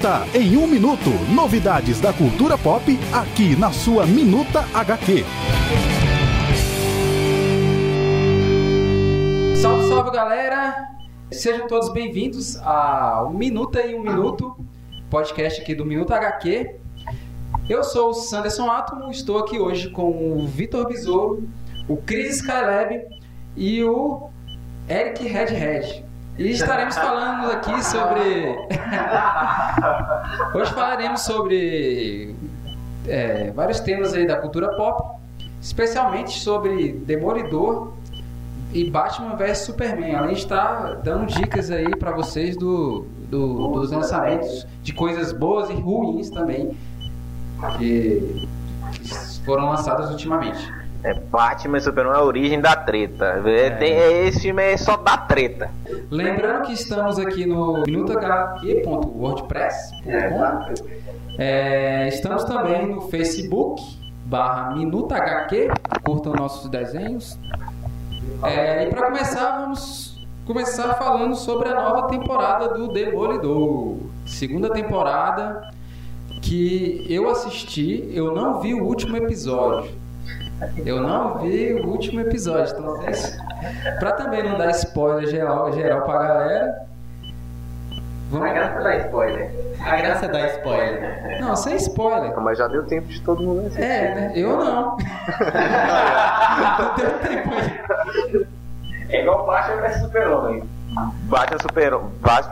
Minuta em um minuto. Novidades da cultura pop aqui na sua Minuta HQ. Salve, salve galera! Sejam todos bem-vindos ao Minuta em um Minuto, podcast aqui do Minuto HQ. Eu sou o Sanderson Átomo, estou aqui hoje com o Vitor Besouro, o Chris Skylab e o Eric Redhead. E estaremos falando aqui sobre. Hoje falaremos sobre é, vários temas aí da cultura pop, especialmente sobre Demolidor e Batman vs Superman. Além de estar dando dicas aí para vocês do, do, dos lançamentos de coisas boas e ruins também que, que foram lançadas ultimamente. É, Batman e Superman é a origem da treta. É. Tem, esse filme é só da treta. Lembrando que estamos aqui no minutohq.wordpress.com é, Estamos também no Facebook barra MinutaHQ. Curtam nossos desenhos. É, e para começar, vamos começar falando sobre a nova temporada do Demolidor. Segunda temporada que eu assisti, eu não vi o último episódio. Eu não vi o último episódio, então pra também não dar spoiler geral, geral pra galera. Vamos... A graça é dar spoiler. A graça é dar spoiler. Não, sem spoiler. Mas já deu tempo de todo mundo assistir. É, né? Eu não. não deu tempo aí. É igual Batman vs Super-Homem. Batman, Super,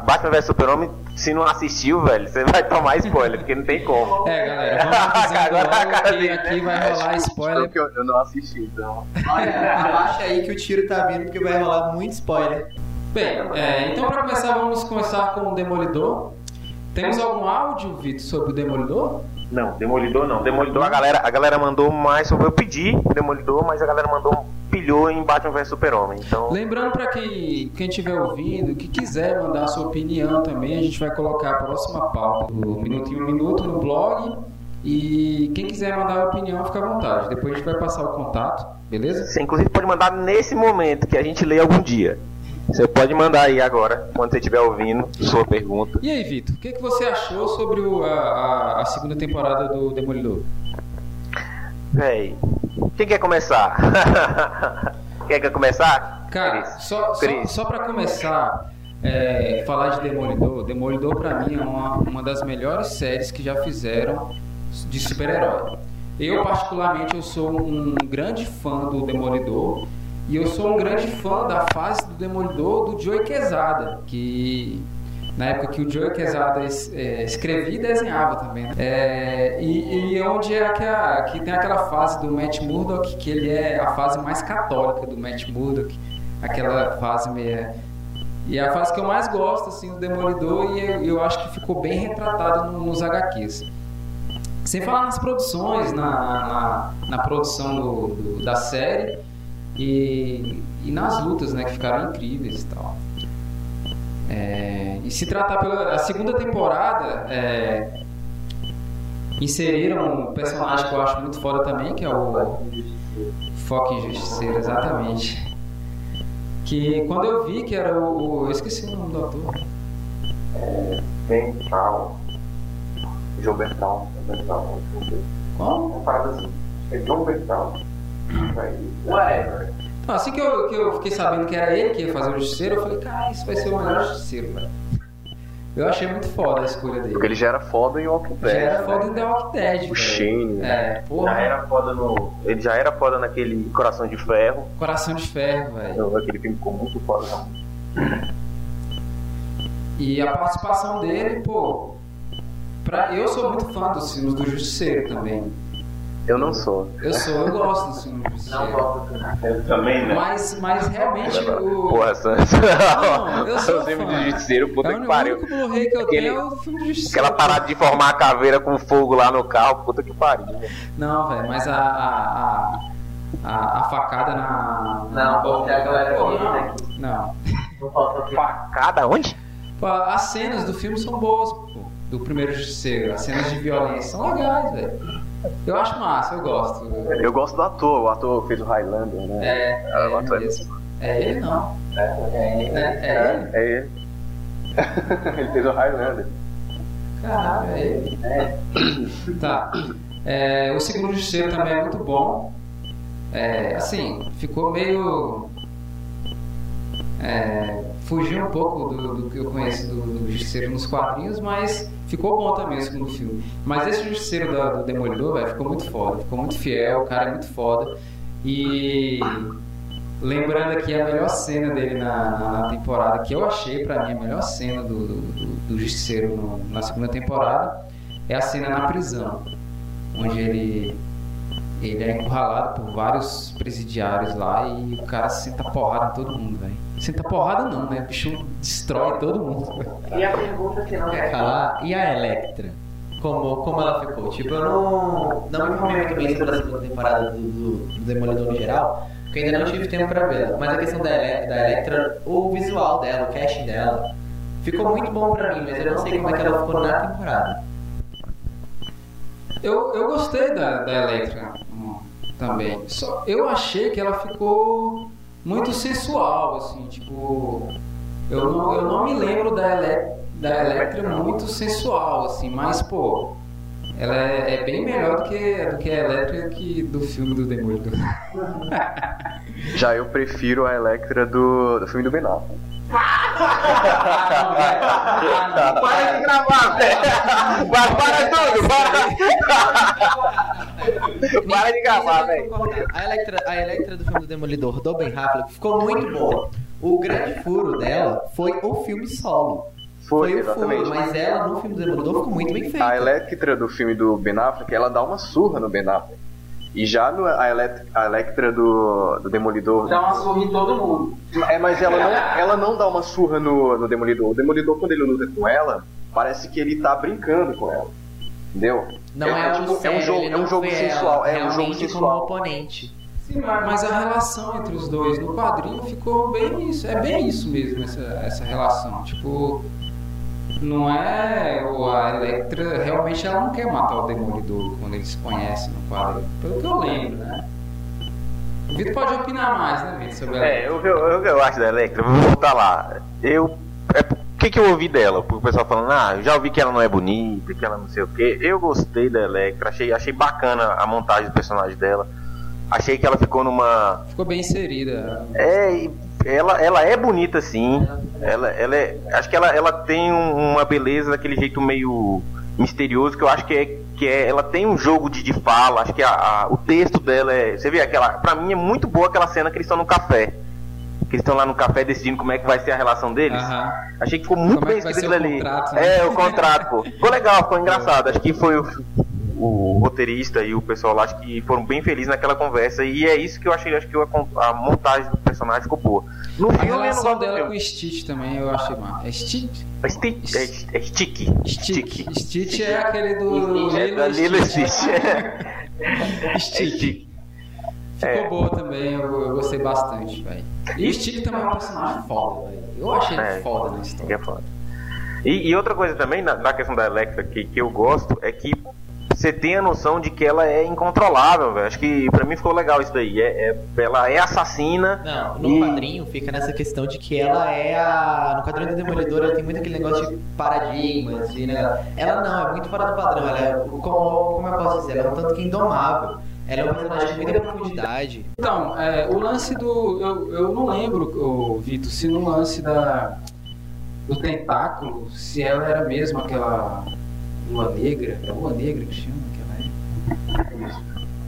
Batman vs Super-Homem, se não assistiu, velho, você vai tomar spoiler, porque não tem como. É, galera, vamos Agora, logo que aqui vai rolar spoiler. Eu, eu não assisti, então. Olha, abaixa aí que o tiro tá vindo, porque vai rolar muito spoiler. Bem, é, então para começar, vamos começar com o Demolidor. Temos algum áudio, Vitor, sobre o Demolidor? Não, Demolidor não. Demolidor a galera, a galera mandou mais sobre. Eu pedi Demolidor, mas a galera mandou em Batman vs Super-Homem. Então... Lembrando para quem quem estiver ouvindo, que quiser mandar sua opinião também, a gente vai colocar a próxima pauta do um Minuto no blog. E quem quiser mandar a opinião, fica à vontade. Depois a gente vai passar o contato, beleza? Você inclusive pode mandar nesse momento que a gente lê algum dia. Você pode mandar aí agora, quando você estiver ouvindo, sua pergunta. E aí, Vitor, o que, que você achou sobre o, a, a, segunda temporada do Demolidor? Véi, quem quer começar? quer, quer começar? Cara, Cris. só, Cris. só, só para começar, é, falar de Demolidor. Demolidor, para mim, é uma, uma das melhores séries que já fizeram de super-herói. Eu, particularmente, eu sou um grande fã do Demolidor. E eu sou um grande fã da fase do Demolidor do Joey Quesada, que na época que o Joey Quesada é, escrevia e desenhava também. Né? É, e, e, onde é que, a, que tem aquela fase do Matt Murdock, que ele é a fase mais católica do Matt Murdock, aquela fase meio... E é a fase que eu mais gosto, assim, do Demolidor, e eu, eu acho que ficou bem retratado nos HQs. Sem falar nas produções, na, na, na produção do, do, da série, e, e nas lutas, né, que ficaram incríveis e tal. É, e se tratar pela a segunda temporada, é, inseriram um personagem que eu acho muito foda também, que é o Foque Justiceiro, exatamente. Que quando eu vi que era o. Eu esqueci o nome do ator. É, Bertal. João Bertal. Bertal. Qual? Uma parada assim. É Bertal. Whatever. Assim que eu, que eu fiquei sabendo que era ele que ia fazer o Justiceiro, eu falei, cara, isso vai ser o melhor Justiceiro, velho. Eu achei muito foda a escolha dele. Porque ele já era foda em Walking Dead. Já era foda em The Walking Dead. O Shane. É, porra. Já era foda no. Ele já era foda naquele Coração de Ferro. Coração de Ferro, velho. Aquele filme ficou muito foda também. E a participação dele, pô. Pra, eu sou muito fã dos filmes do Justiceiro também. Eu não sou. Eu sou, eu gosto do filme Justiceiro. Não Eu também, né? Mas, mas realmente o. Porra, Santos. Não, eu sou. o filme do Justiceiro, puta é que pariu. O único Blu-ray que eu Aquele, tenho é o filme do Justiceiro. Aquela parada de formar a caveira com fogo lá no carro, puta que pariu. Não, velho, mas a, a, a, a, facada na. Não, porque a galera pô, não. Não. Facada onde? Pô, as cenas do filme são boas, pô, do primeiro Justiceiro. As cenas de violência são legais, velho. Eu acho massa, eu gosto. Eu gosto do ator, o ator fez o Highlander, né? É, é, é, ator mesmo. é ele não. É, é, é, é ele. É ele. ele fez o Highlander. Caralho, é ele. Tá. É, o segundo justiceiro também é muito bom. É, assim, ficou meio. É, fugiu um pouco do, do que eu conheço do, do Justiceiro nos quadrinhos, mas ficou bom também o segundo filme. Mas esse Justiceiro do Demolidor, velho, ficou muito foda, ficou muito fiel, o cara é muito foda. E lembrando aqui a melhor cena dele na, na- temporada, que eu achei pra mim a melhor cena do, do, do- do Justiceiro no- na segunda temporada, é a cena na prisão, onde ele ele é encurralado por vários presidiários lá e o cara senta porrada em todo mundo, velho. Senta porrada não, né? O bicho destrói todo mundo. E a pergunta que não quer Falar, e a Electra? Como, como ela ficou? Tipo, eu não, não me informei muito bem sobre a segunda temporada do, do, do Demolidor no geral, porque eu ainda não tive tempo pra vê-la. Mas a questão da, Ele- da Electra, o visual dela, o casting dela, ficou muito bom pra mim, mas eu não sei como é que ela ficou na temporada. Eu, eu gostei da, da Electra hum, também. Só, eu achei que ela ficou muito sensual, assim, tipo. Eu não, eu não me lembro da, Ele, da Electra muito sensual, assim, mas, pô. Ela é, é bem melhor do que, do que a Electra que do filme do Demolidor. Já eu prefiro a Electra do, do filme do Ben Affleck. Para de gravar, velho! Para, para tudo! Para, para de gravar, velho! A Electra, a Electra do filme do Demolidor, do Ben Affleck, ficou muito boa. O grande furo dela foi o filme solo. Foi, o exatamente. furo, mas ela no filme do Demolidor ficou muito bem feita. A Electra do filme do Ben Affleck, ela dá uma surra no Ben Affleck. E já no, a, Elect, a Electra do, do Demolidor. Dá uma surra em todo mundo. É, mas ela não, ela não dá uma surra no, no Demolidor. O Demolidor, quando ele luta com ela, parece que ele tá brincando com ela. Entendeu? Não É, é, é tipo- é um sério, jogo- é um jogo sensual, ela é um jogo realmente sensual. oponente. Sim, mas mas a relação entre os dois no quadrinho ficou bem isso. É bem isso mesmo, essa, essa relação. Tipo, não é. A Electra realmente ela não quer matar o Demolidor quando eles se conhecem no quadrinho. Pelo que eu lembro, né? O Vitor pode opinar mais, né, Vitor, sobre a É, o que eu, eu acho da Electra, vou voltar lá. Eu. É, o que, que eu ouvi dela? O pessoal falando, ah, eu já ouvi que ela não é bonita, que ela não sei o que. Eu gostei da Electra, achei, achei bacana a montagem do personagem dela. Achei que ela ficou numa. Ficou bem inserida. É, e ela, ela é bonita sim. Ela, ela é, acho que ela, ela tem um- uma beleza daquele jeito meio misterioso que eu acho que é que é, ela tem um jogo de, de fala, acho que a- a- o texto dela é, você vê aquela, pra mim é muito boa aquela cena que eles estão no café. Que eles estão lá no café decidindo como é que vai ser a relação deles. Aham. Achei que ficou muito Como é bem vai escrito ali. contrato, né? É, o contrato, pô. Ficou legal, ficou engraçado. Acho que foi o, o roteirista e o pessoal lá, acho que foram bem felizes naquela conversa. E é isso que eu achei, acho que a, a montagem do personagem ficou boa. No A filme eu não relação gosto do dela filme. com o Stitch também eu achei mal. É Stitch? É Stick. É, é Stick. Stick. Stitch é aquele do É da Lilo e Stitch. É Stick. Stick. Ficou É. boa também, eu, eu gostei bastante, velho. E o Stick também é um personagem foda, velho. Eu achei ele É. foda na história. é foda. E, e outra coisa também, na, na questão da Electra, que, que eu gosto, é que você tem a noção de que ela é incontrolável, velho. Acho que pra mim ficou legal isso daí. É, é- ela é assassina. Não, no E- quadrinho fica nessa questão de que ela é a. No quadrinho do Demolidor ela tem muito aquele negócio de paradigmas e né? Ela não, é muito fora do padrão. Ela é, como, como eu posso dizer, ela é um tanto que indomável. Ela é um personagem com muita profundidade. Então, é, o lance do. Eu, eu não lembro, Vitor, se no lance da. Do tentáculo, se ela era mesmo aquela. Lua negra. É Lua negra que chama aquela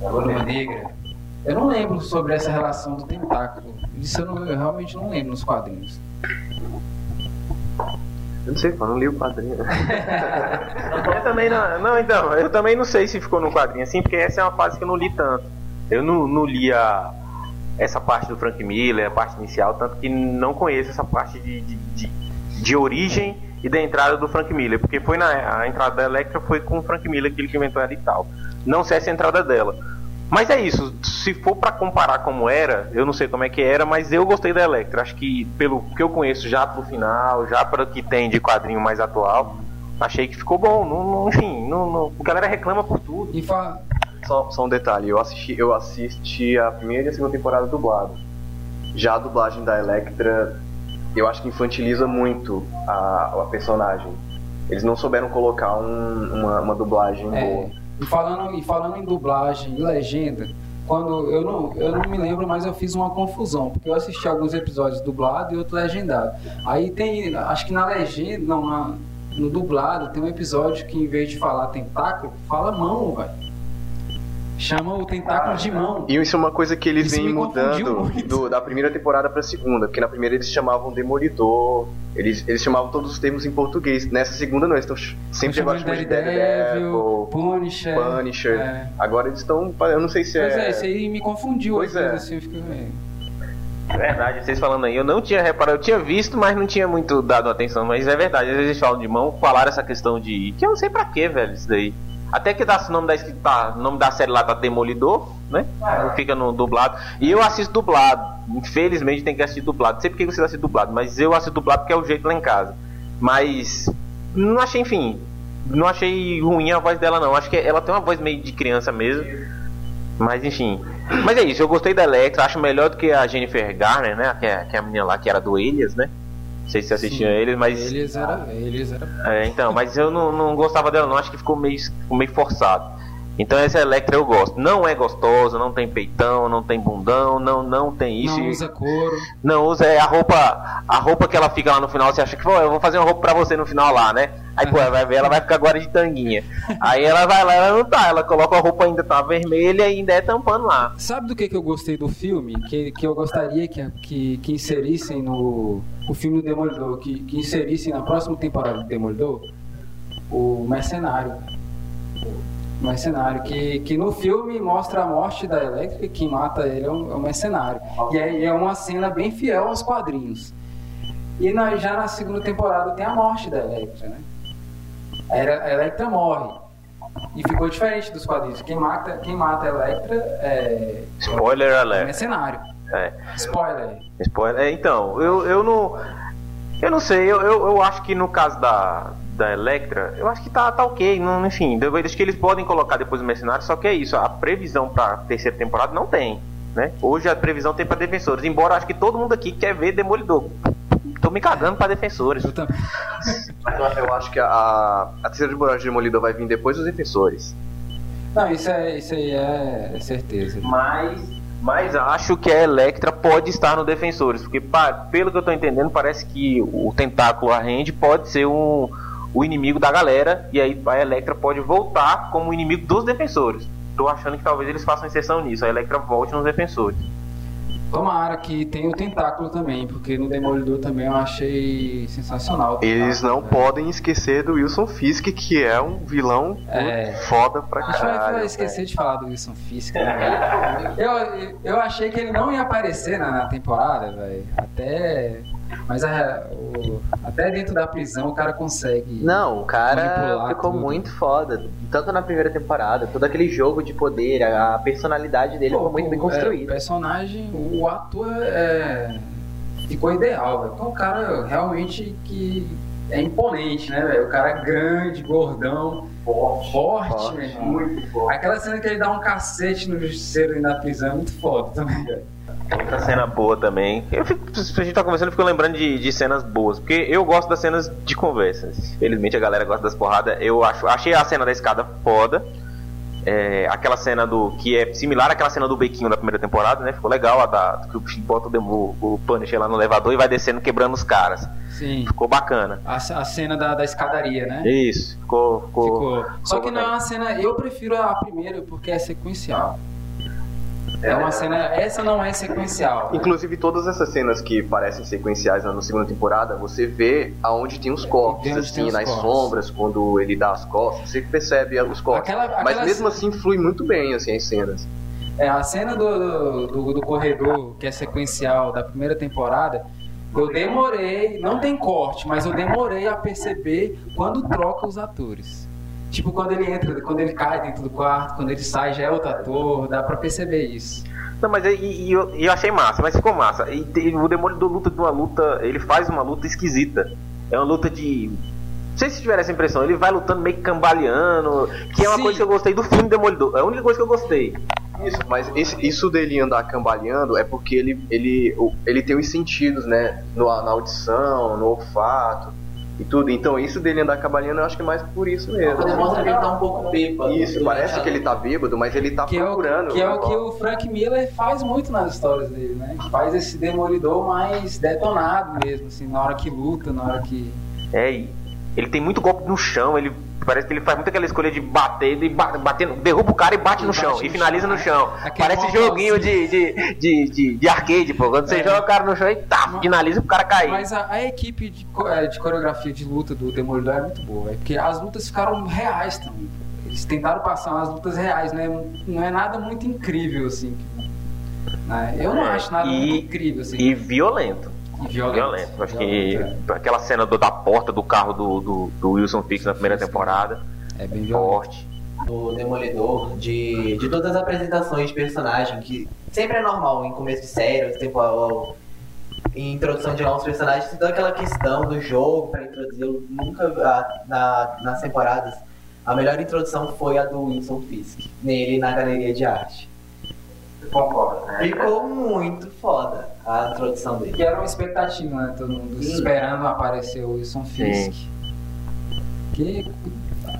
é? Lua negra. Eu não lembro sobre essa relação do tentáculo. Isso eu, não- eu realmente não lembro nos quadrinhos. Eu não sei, eu não li o quadrinho. eu também não. Não, então, eu também não sei se ficou no quadrinho assim, porque essa é uma fase que eu não li tanto. Eu não, não li a, essa parte do Frank Miller, a parte inicial, tanto que não conheço essa parte de, de, de, de origem e da entrada do Frank Miller, porque foi na a entrada da Electra foi com o Frank Miller que ele que inventou ela e tal. Não sei essa é a entrada dela. Mas é isso, se for pra comparar como era, eu não sei como é que era, mas eu gostei da Electra. Acho que pelo que eu conheço já pro final, já para o que tem de quadrinho mais atual, achei que ficou bom. Não, não- enfim, não, não- a galera reclama por tudo. E fa... Só, só um detalhe, eu assisti, eu assisti a primeira e a segunda temporada dublado. Já a dublagem da Electra, eu acho que infantiliza muito a, a personagem. Eles não souberam colocar um- uma, uma dublagem É, boa. e falando, e falando em dublagem e legenda, quando eu não, eu não me lembro, mas eu fiz uma confusão, porque eu assisti alguns episódios dublado e outro legendado. Aí tem, acho que na legenda, não, na- no dublado, tem um episódio que em vez de falar tentáculo, fala mão, velho. Chama o tentáculo de mão. E isso é uma coisa que eles Isso vêm mudando do- da primeira temporada pra segunda, porque na primeira eles chamavam Demolidor, eles, eles chamavam todos os termos em português. Nessa segunda não, eles estão sempre agora de chamando de Daredevil, Daredevil, Punisher. Punisher. É. Agora eles estão. Eu não sei se Pois é, é. isso aí me confundiu. Pois é. assim, eu fico, é. Verdade, vocês falando aí, eu não tinha reparado, eu tinha visto, mas não tinha muito dado atenção, mas é verdade, às vezes eles falam de mão, falaram essa questão de. que eu não sei pra quê, velho, isso daí. Até que dá o nome da tá, nome da série lá tá Demolidor, né? Fica no dublado. E eu assisto dublado. Infelizmente tem que assistir dublado. Não sei porque vocês assistem dublado, mas eu assisto dublado porque é o jeito lá em casa. Mas não achei, enfim, não achei ruim a voz dela não. Acho que ela tem uma voz meio de criança mesmo. Mas enfim. Mas é isso, eu gostei da Electra, acho melhor do que a Jennifer Garner, né? Que é, que é a menina lá que era do Elias, né? Não sei se você assistia Sim, eles, mas. Eles era, eles era É, então, mas eu não, não gostava dela não, acho que ficou meio, ficou meio forçado. Então essa Electra eu gosto. Não é gostosa, não tem peitão, não tem bundão, não, não tem isso. não usa couro. Não usa é a roupa, a roupa que ela fica lá no final, você acha que, pô, eu vou fazer uma roupa pra você no final lá, né? Aí, pô, vai ver, ela vai ficar agora de tanguinha. Aí ela vai lá, ela não tá, ela coloca a roupa ainda tá vermelha e ainda é tampando lá. Sabe do que, que eu gostei do filme? Que, que eu gostaria que, que, que inserissem no o filme do Demolidor, que, que inserissem na próxima temporada do Demolidor o mercenário. Mercenário, que, que no filme mostra a morte da Electra e quem mata ele é um, é um mercenário. E aí é uma cena bem fiel aos quadrinhos. E na- já na segunda temporada tem a morte da Electra, né? A Ele- a Electra morre. E ficou diferente dos quadrinhos. Quem mata, quem mata a Electra é, Spoiler é alert. mercenário. É. Spoiler. Spoiler. É, então, eu, eu não. Eu não sei, eu, eu, eu acho que no caso da, da Electra, eu acho que tá, tá ok. Não, enfim, eu acho que eles podem colocar depois o mercenário, só que é isso, a previsão pra terceira temporada não tem. Né? Hoje a previsão tem pra defensores, embora eu acho que todo mundo aqui quer ver Demolidor. Tô me cagando pra defensores. Eu também. Eu acho que a, a terceira temporada de Demolidor vai vir depois dos defensores. Não, isso, é, isso aí é certeza. Mas, mas acho que a Electra pode estar no Defensores, porque pa- pelo que eu tô entendendo, parece que o tentáculo Arrende pode ser um, o inimigo da galera, e aí a Electra pode voltar como inimigo dos Defensores. Tô achando que talvez eles façam exceção nisso, a Electra volte nos Defensores. Tomara que tenha o tentáculo também, porque no Demolidor também eu achei sensacional. Eles não né? podem esquecer do Wilson Fisk, que é um vilão É. foda pra A gente vai- vai caralho. esquecer de falar do Wilson Fisk, né? Eu, eu achei que ele não ia aparecer na, na temporada, velho. Até. Mas a- o- até dentro da prisão o cara consegue. Não, o cara ficou tudo. muito foda. Tanto na primeira temporada, todo aquele jogo de poder, a personalidade dele Pô, ficou muito bem o- é, o construída. personagem, o ator é, ficou ideal, é um cara realmente que é imponente, né, velho? O cara é grande, gordão, forte, forte, meu irmão. Muito forte. Aquela cena que ele dá um cacete no justiceiro aí na prisão é muito foda também, velho. Outra cena boa também. Eu fico, se a gente tá conversando, eu fico lembrando de, de cenas boas. Porque eu gosto das cenas de conversas. Felizmente a galera gosta das porradas. Eu acho, achei a cena da escada foda. É, aquela cena do. que é similar àquela cena do bequinho da primeira temporada, né? Ficou legal a da. Que o Chico bota o, demo- o Punisher lá no elevador e vai descendo quebrando os caras. Sim. Ficou bacana. A, a cena da, da escadaria, né? Isso, ficou. ficou, Ficou. Só ficou que não é bacana. uma cena. Eu prefiro a primeira porque é sequencial. É uma cena. Essa não é sequencial. Inclusive, todas essas cenas que parecem sequenciais na segunda temporada, você vê aonde tem os tem assim, nas cortes. sombras, quando ele dá as costas, você percebe os cortes. Aquela- Mas aquela mesmo cena- assim, flui muito bem, assim, as cenas. É, a cena do, do, do corredor, que é sequencial da primeira temporada, eu demorei, não tem corte, mas eu demorei a perceber quando troca os atores. Tipo, quando ele entra, quando ele cai dentro do quarto, quando ele sai já é outro ator, dá pra perceber isso. Não, mas e, e eu, e eu achei massa, mas ficou massa. E, te- o Demolidor luta de uma luta. Ele faz uma luta esquisita. É uma luta de. Não sei se tiver essa impressão, ele vai lutando meio que cambaleando. Que é uma Sim. coisa que eu gostei do filme Demolidor. É a única coisa que eu gostei. Isso, mas esse- isso dele andar cambaleando é porque ele, ele, ele tem os sentidos, né? No, na audição, no olfato. E tudo. Então isso dele andar cabalhando eu acho que é mais por isso mesmo. Demonstra que ele tá um pouco bêbado. Isso, durante parece que ele tá bêbado, mas ele tá Que é, o, procurando. que é o que o Frank Miller faz muito nas histórias dele, né? Faz esse demolidor mais detonado mesmo, assim, na hora que luta, na hora que. É, e ele tem muito golpe no chão, ele parece que ele faz muito aquela escolha de bater, de ba- bater, derruba o cara e bate E no bate chão, no e finaliza chão, no chão. Aquele Parece joguinho de, de, de, de, de arcade, pô. Quando você É. joga o cara no chão e tá, Mas- finaliza pro cara cair. Mas a, a equipe de, eh, de coreografia de luta do Demolidor é muito boa, é porque as lutas ficaram reais também. Eles tentaram passar umas lutas reais, né? Não é nada muito incrível, assim. né? Eu não É, acho nada e- muito incrível, assim. E violento. Violento. Violento. Acho Violento, que aquela cena do- da porta do carro do, do, do Wilson Fix na primeira temporada, É, é bem violento. forte. do Demolidor, de, de todas as apresentações de personagem, que sempre é normal em começo de série, tempo, ou- em introdução de novos personagens, toda aquela questão do jogo para introduzi-lo, nunca a- na, nas temporadas, a melhor introdução foi a do Wilson Fisk, nele na galeria de arte. Concordo, né? Ficou muito foda a introdução dele. Que era uma expectativa, né? Todo mundo esperando aparecer o Wilson Fisk. Que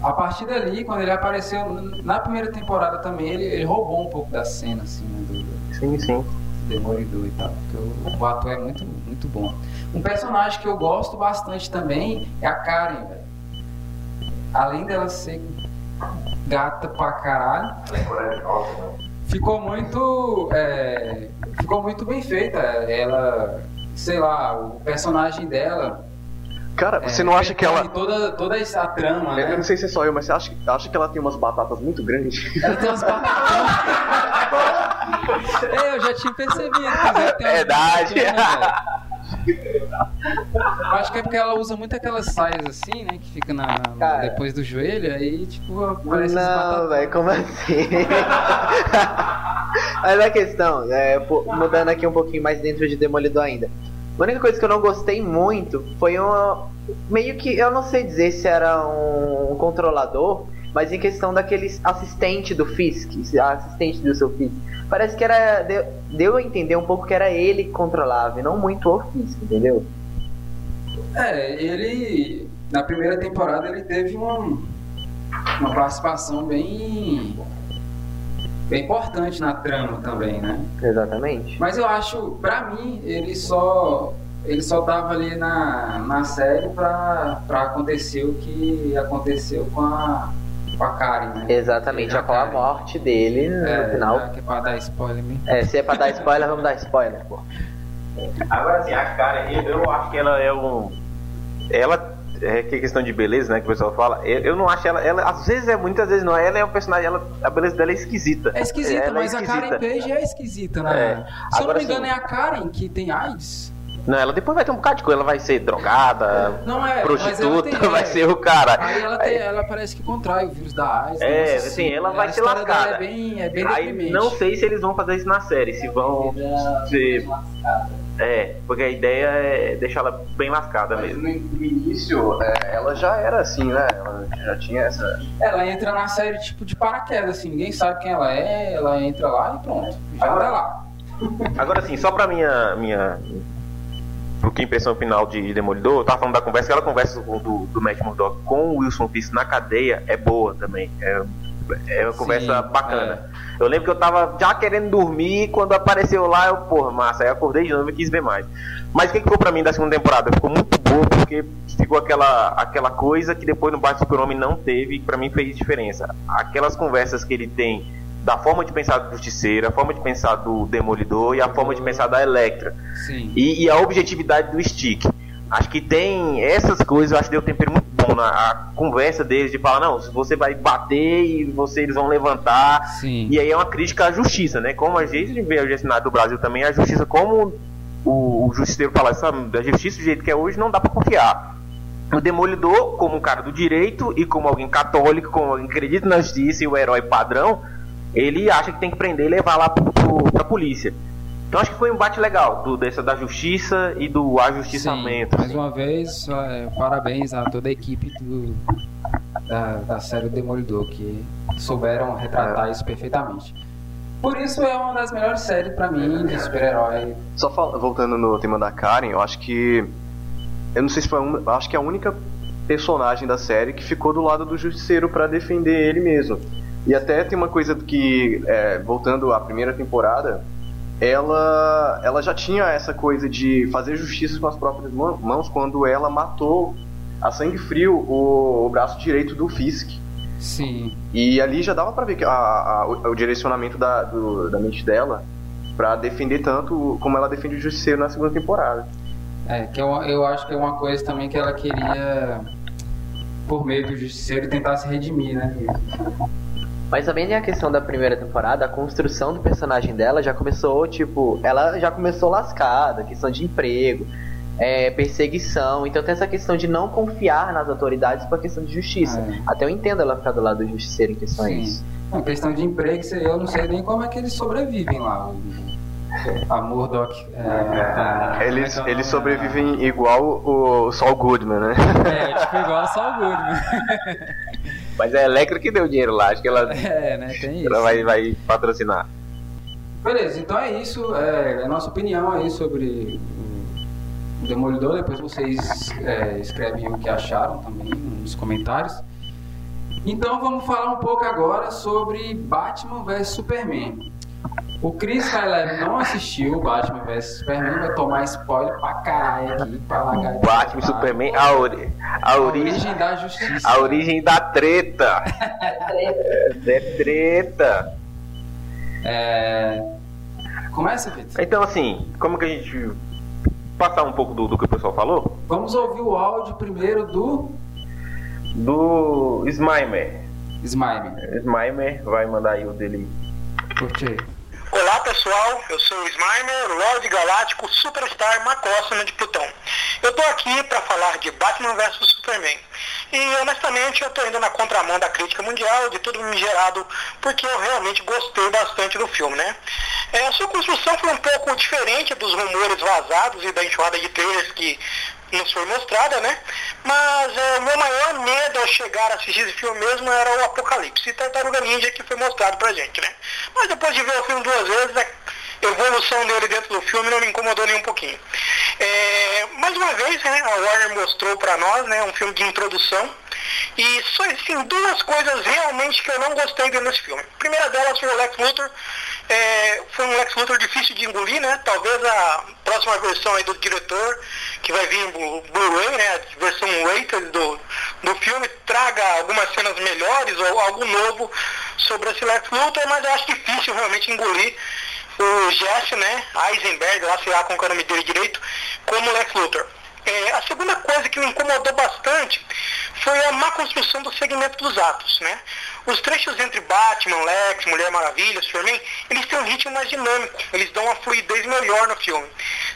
a partir dali, quando ele apareceu na primeira temporada também, ele, ele roubou um pouco da cena, assim, né? Do, Sim, sim. Demolidor e tal. Porque o, o ator é muito, muito bom. Um personagem que eu gosto bastante também é a Karen, velho. Além dela ser gata pra caralho, ficou muito. é, ficou muito bem feita. Ela. Sei lá, o personagem dela. Cara, é, você não acha que ela. Toda, toda essa trama, Eu né? não sei se é só eu, mas você acha, acha que ela tem umas batatas muito grandes? Ela tem umas batatas. é, eu já tinha percebido. Umas Verdade. batatas. Eu acho que é porque ela usa muito aquelas saias assim, né? Que fica na, Cara. depois do joelho, aí tipo aparece as Não, velho, como assim? Mas a questão, é, mudando aqui um pouquinho mais dentro de Demolidor ainda. A única coisa que eu não gostei muito foi uma. Meio que. Eu não sei dizer se era um controlador, mas em questão daquele assistente do Fisk, assistente do seu Fisk. Parece que era. Deu, deu a entender um pouco que era ele que controlava, e não muito o Fisk, entendeu? É, ele na primeira temporada ele teve um- uma participação bem bem importante na trama também, né? Exatamente. Mas eu acho, pra mim, ele só ele só tava ali na, na série pra, pra acontecer o que aconteceu com a, com a Karen, né? Exatamente, já com a Karen. morte dele no É, final. já que é pra dar spoiler mesmo. É, se é pra dar spoiler, vamos dar spoiler, pô. Agora assim, a cara, eu, eu acho que ela é um. Ela. É que é questão de beleza, né? Que o pessoal fala. Eu, eu não acho ela. Ela às vezes é, muitas vezes não. Ela é um personagem. Ela, a beleza dela é esquisita. É esquisita, Ela é mas a Karen Page é esquisita, né? É. Se eu não Agora, me engano, assim- é a Karen que tem AIDS. Não, ela depois vai ter um bocado de coisa. Ela vai ser drogada, Não é, mas ela prostituta, tem- vai é. ser o cara. Aí ela, tem, ela parece que contrai o vírus da AIDS. É, um negócio assim, ela né? vai ser dela lascada. É bem, é bem Aí deprimente. não sei se eles vão fazer isso na série. Se vão. Se, é, porque a ideia é deixar ela bem lascada Mas mesmo. no, início, é, ela já era assim, né? Ela já tinha essa. Ela entra na série tipo de paraquedas, assim, ninguém sabe quem ela é, ela entra lá e pronto. Já Agora- tá lá. Agora sim, só pra minha. minha pro que impressão final de Demolidor, eu tava falando da conversa, aquela conversa do, do, Matt Murdock com o Wilson Fisk na cadeia é boa também. É, é uma Sim, conversa bacana. Eu lembro que eu tava já querendo dormir quando apareceu lá, eu, porra, massa, aí eu acordei de novo e quis ver mais. Mas o que, ficou pra mim da segunda temporada? Ficou muito boa, porque ficou aquela, aquela coisa que depois no Batman Super-Homem não teve, e pra mim fez diferença. Aquelas conversas que ele tem da forma de pensar do Justiceiro, a forma de pensar do Demolidor e a forma de pensar da Electra. Sim. E, e a objetividade do Stick. Acho que tem essas coisas, eu acho que deu um tempero muito bom na a conversa deles, de falar, não, se você vai bater e você, eles vão levantar. Sim. E aí é uma crítica à justiça, né? Como a gente vê o Senado do Brasil também, a justiça, como o, o justiceiro fala, sabe, a justiça do jeito que é hoje não dá pra confiar. O Demolidor, como um cara do direito e como alguém católico, como alguém que acredita na justiça e o herói padrão, ele acha que tem que prender e levar lá pro, pra polícia. Então acho que foi um embate legal do, dessa da justiça e do ajustiçamento. Sim, mais assim. uma vez, é, parabéns a toda a equipe do, da, da série Demolidor, que souberam retratar isso perfeitamente. Por isso é uma das melhores séries pra mim de super-herói. Só fal- voltando no tema da Karen, eu acho que eu não sei se foi a un... acho que é a única personagem da série que ficou do lado do Justiceiro para defender ele mesmo. E até tem uma coisa que, é, voltando à primeira temporada, ela, ela já tinha essa coisa de fazer justiça com as próprias mãos quando ela matou a sangue frio o, o braço direito do Fisk. Sim. E ali já dava pra ver que a, a, o, o, direcionamento da, do, da mente dela para defender tanto como ela defende o Justiceiro na segunda temporada. É, que eu, eu acho que é uma coisa também que ela queria, por meio do Justiceiro, tentar se redimir, né? Mas também tem a questão da primeira temporada, a construção do personagem dela já começou, tipo, ela já começou lascada, questão de emprego, é, perseguição. Então tem essa questão de não confiar nas autoridades por questão de justiça. É. Até eu entendo ela ficar do lado do justiceiro em questões. Em questão de emprego, eu não sei nem como é que eles sobrevivem lá. A Murdoch. É, é, eles, é eles sobrevivem igual o Saul Goodman, né? É, tipo igual o Saul Goodman. Mas é a Electra que deu dinheiro lá, acho que ela, é, né, tem isso. ela vai, vai patrocinar. Beleza, então é isso. É, a nossa opinião aí sobre o Demolidor. Depois vocês é, escrevem o que acharam também nos comentários. Então vamos falar um pouco agora sobre Batman vs Superman. O Chris Kyler não assistiu Batman vs Superman, vai tomar spoiler pra caralho aqui, pra largar Batman e Superman, a, ori a, a origem, origem da justiça. A origem da treta. é treta. É... Começa, Vitor. Então, assim, como que a gente. Passar um pouco do, do que o pessoal falou? Vamos ouvir o áudio primeiro do. Do Smimer. Smimer. Smimer vai mandar aí o dele. Curte aí. Pessoal, eu sou o Smimer, Lorde Galáctico Superstar Macóssima de Plutão. Eu tô aqui para falar de Batman vs Superman. E honestamente eu tô indo na contramão da crítica mundial, de tudo me gerado, porque eu realmente gostei bastante do filme, né? É, a sua construção foi um pouco diferente dos rumores vazados e da enxurrada de trailers que nos foi mostrada, né? Mas é, o meu maior medo ao chegar a assistir esse filme mesmo era o Apocalipse e Tartaruga Ninja que foi mostrado pra gente, né? Mas depois de ver o filme duas vezes, a evolução dele dentro do filme não me incomodou nem um pouquinho. É, mais uma vez, né, a Warner mostrou para nós, né, um filme de introdução e só assim, duas coisas realmente que eu não gostei dentro desse filme. A primeira delas foi o Lex Luthor é, foi um Lex Luthor difícil de engolir, né? Talvez a próxima versão aí do diretor, que vai vir em Blu-ray, né? A versão rated do, do filme, traga algumas cenas melhores ou algo novo sobre esse Lex Luthor, mas eu acho difícil realmente engolir o Jesse, né? Eisenberg, lá sei lá com é o nome dele direito, como Lex Luthor. É, a segunda coisa que me incomodou bastante foi a má construção do segmento dos atos, né? Os trechos entre Batman, Lex, Mulher Maravilha, Superman, eles têm um ritmo mais dinâmico, eles dão uma fluidez melhor no filme.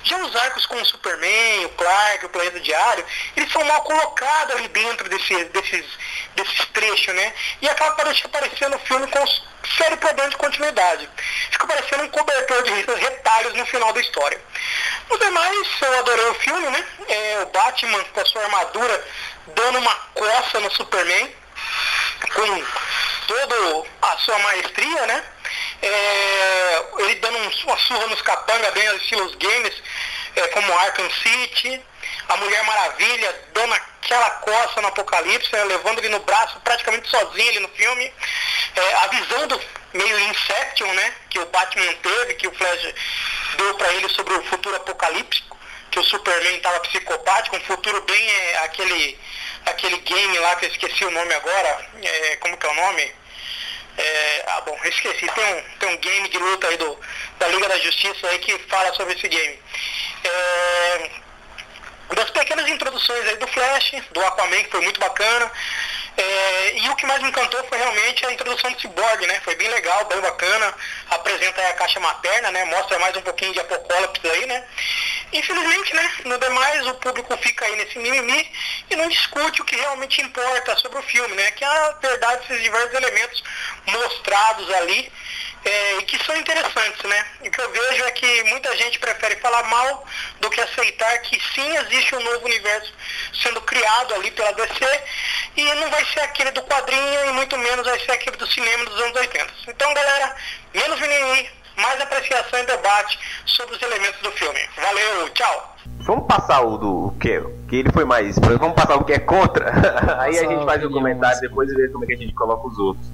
Já os arcos como o Superman, o Clark, o Planeta Diário, eles são mal colocados ali dentro desse, desses, desses trechos, né? E acaba aparecendo o filme com sério problema de continuidade. Fica parecendo um cobertor de retalhos no final da história. No demais, eu adorei o filme, né? É, o Batman com a sua armadura dando uma coça no Superman, com toda a sua maestria, né? É, ele dando uma surra nos capanga bem ao estilo games, é, como Arkham City, a Mulher Maravilha dando aquela coça no Apocalipse, né, levando ele no braço praticamente sozinho ali no filme. É, a visão do meio Inception, né, que o Batman teve, que o Flash deu para ele sobre o futuro apocalíptico, que o Superman estava psicopático, um futuro bem é, aquele aquele game lá que eu esqueci o nome agora, é, como que é o nome? É, ah, bom, esqueci. Tem um, tem um game de luta aí do, da Liga da Justiça aí que fala sobre esse game. É, das pequenas introduções aí do Flash, do Aquaman, que foi muito bacana. É, e o que mais me encantou foi realmente a introdução do Cyborg, né? Foi bem legal, bem bacana. Apresenta a caixa materna, né? Mostra mais um pouquinho de apocalipse aí, né? Infelizmente, né? No demais, o público fica aí nesse mimimi e não discute o que realmente importa sobre o filme, né? Que é a verdade desses diversos elementos mostrados ali é, que são interessantes, né? O que eu vejo é que muita gente prefere falar mal do que aceitar que sim existe um novo universo sendo criado ali pela DC e não vai ser aquele do quadrinho e muito menos vai ser aquele do cinema dos anos 80. Então, galera, menos mimimi, mais apreciação e debate sobre os elementos do filme. Valeu, tchau! Vamos passar o do que, que ele foi mais. Vamos passar o que é contra. aí a gente faz o comentário depois e vê como é que a gente coloca os outros.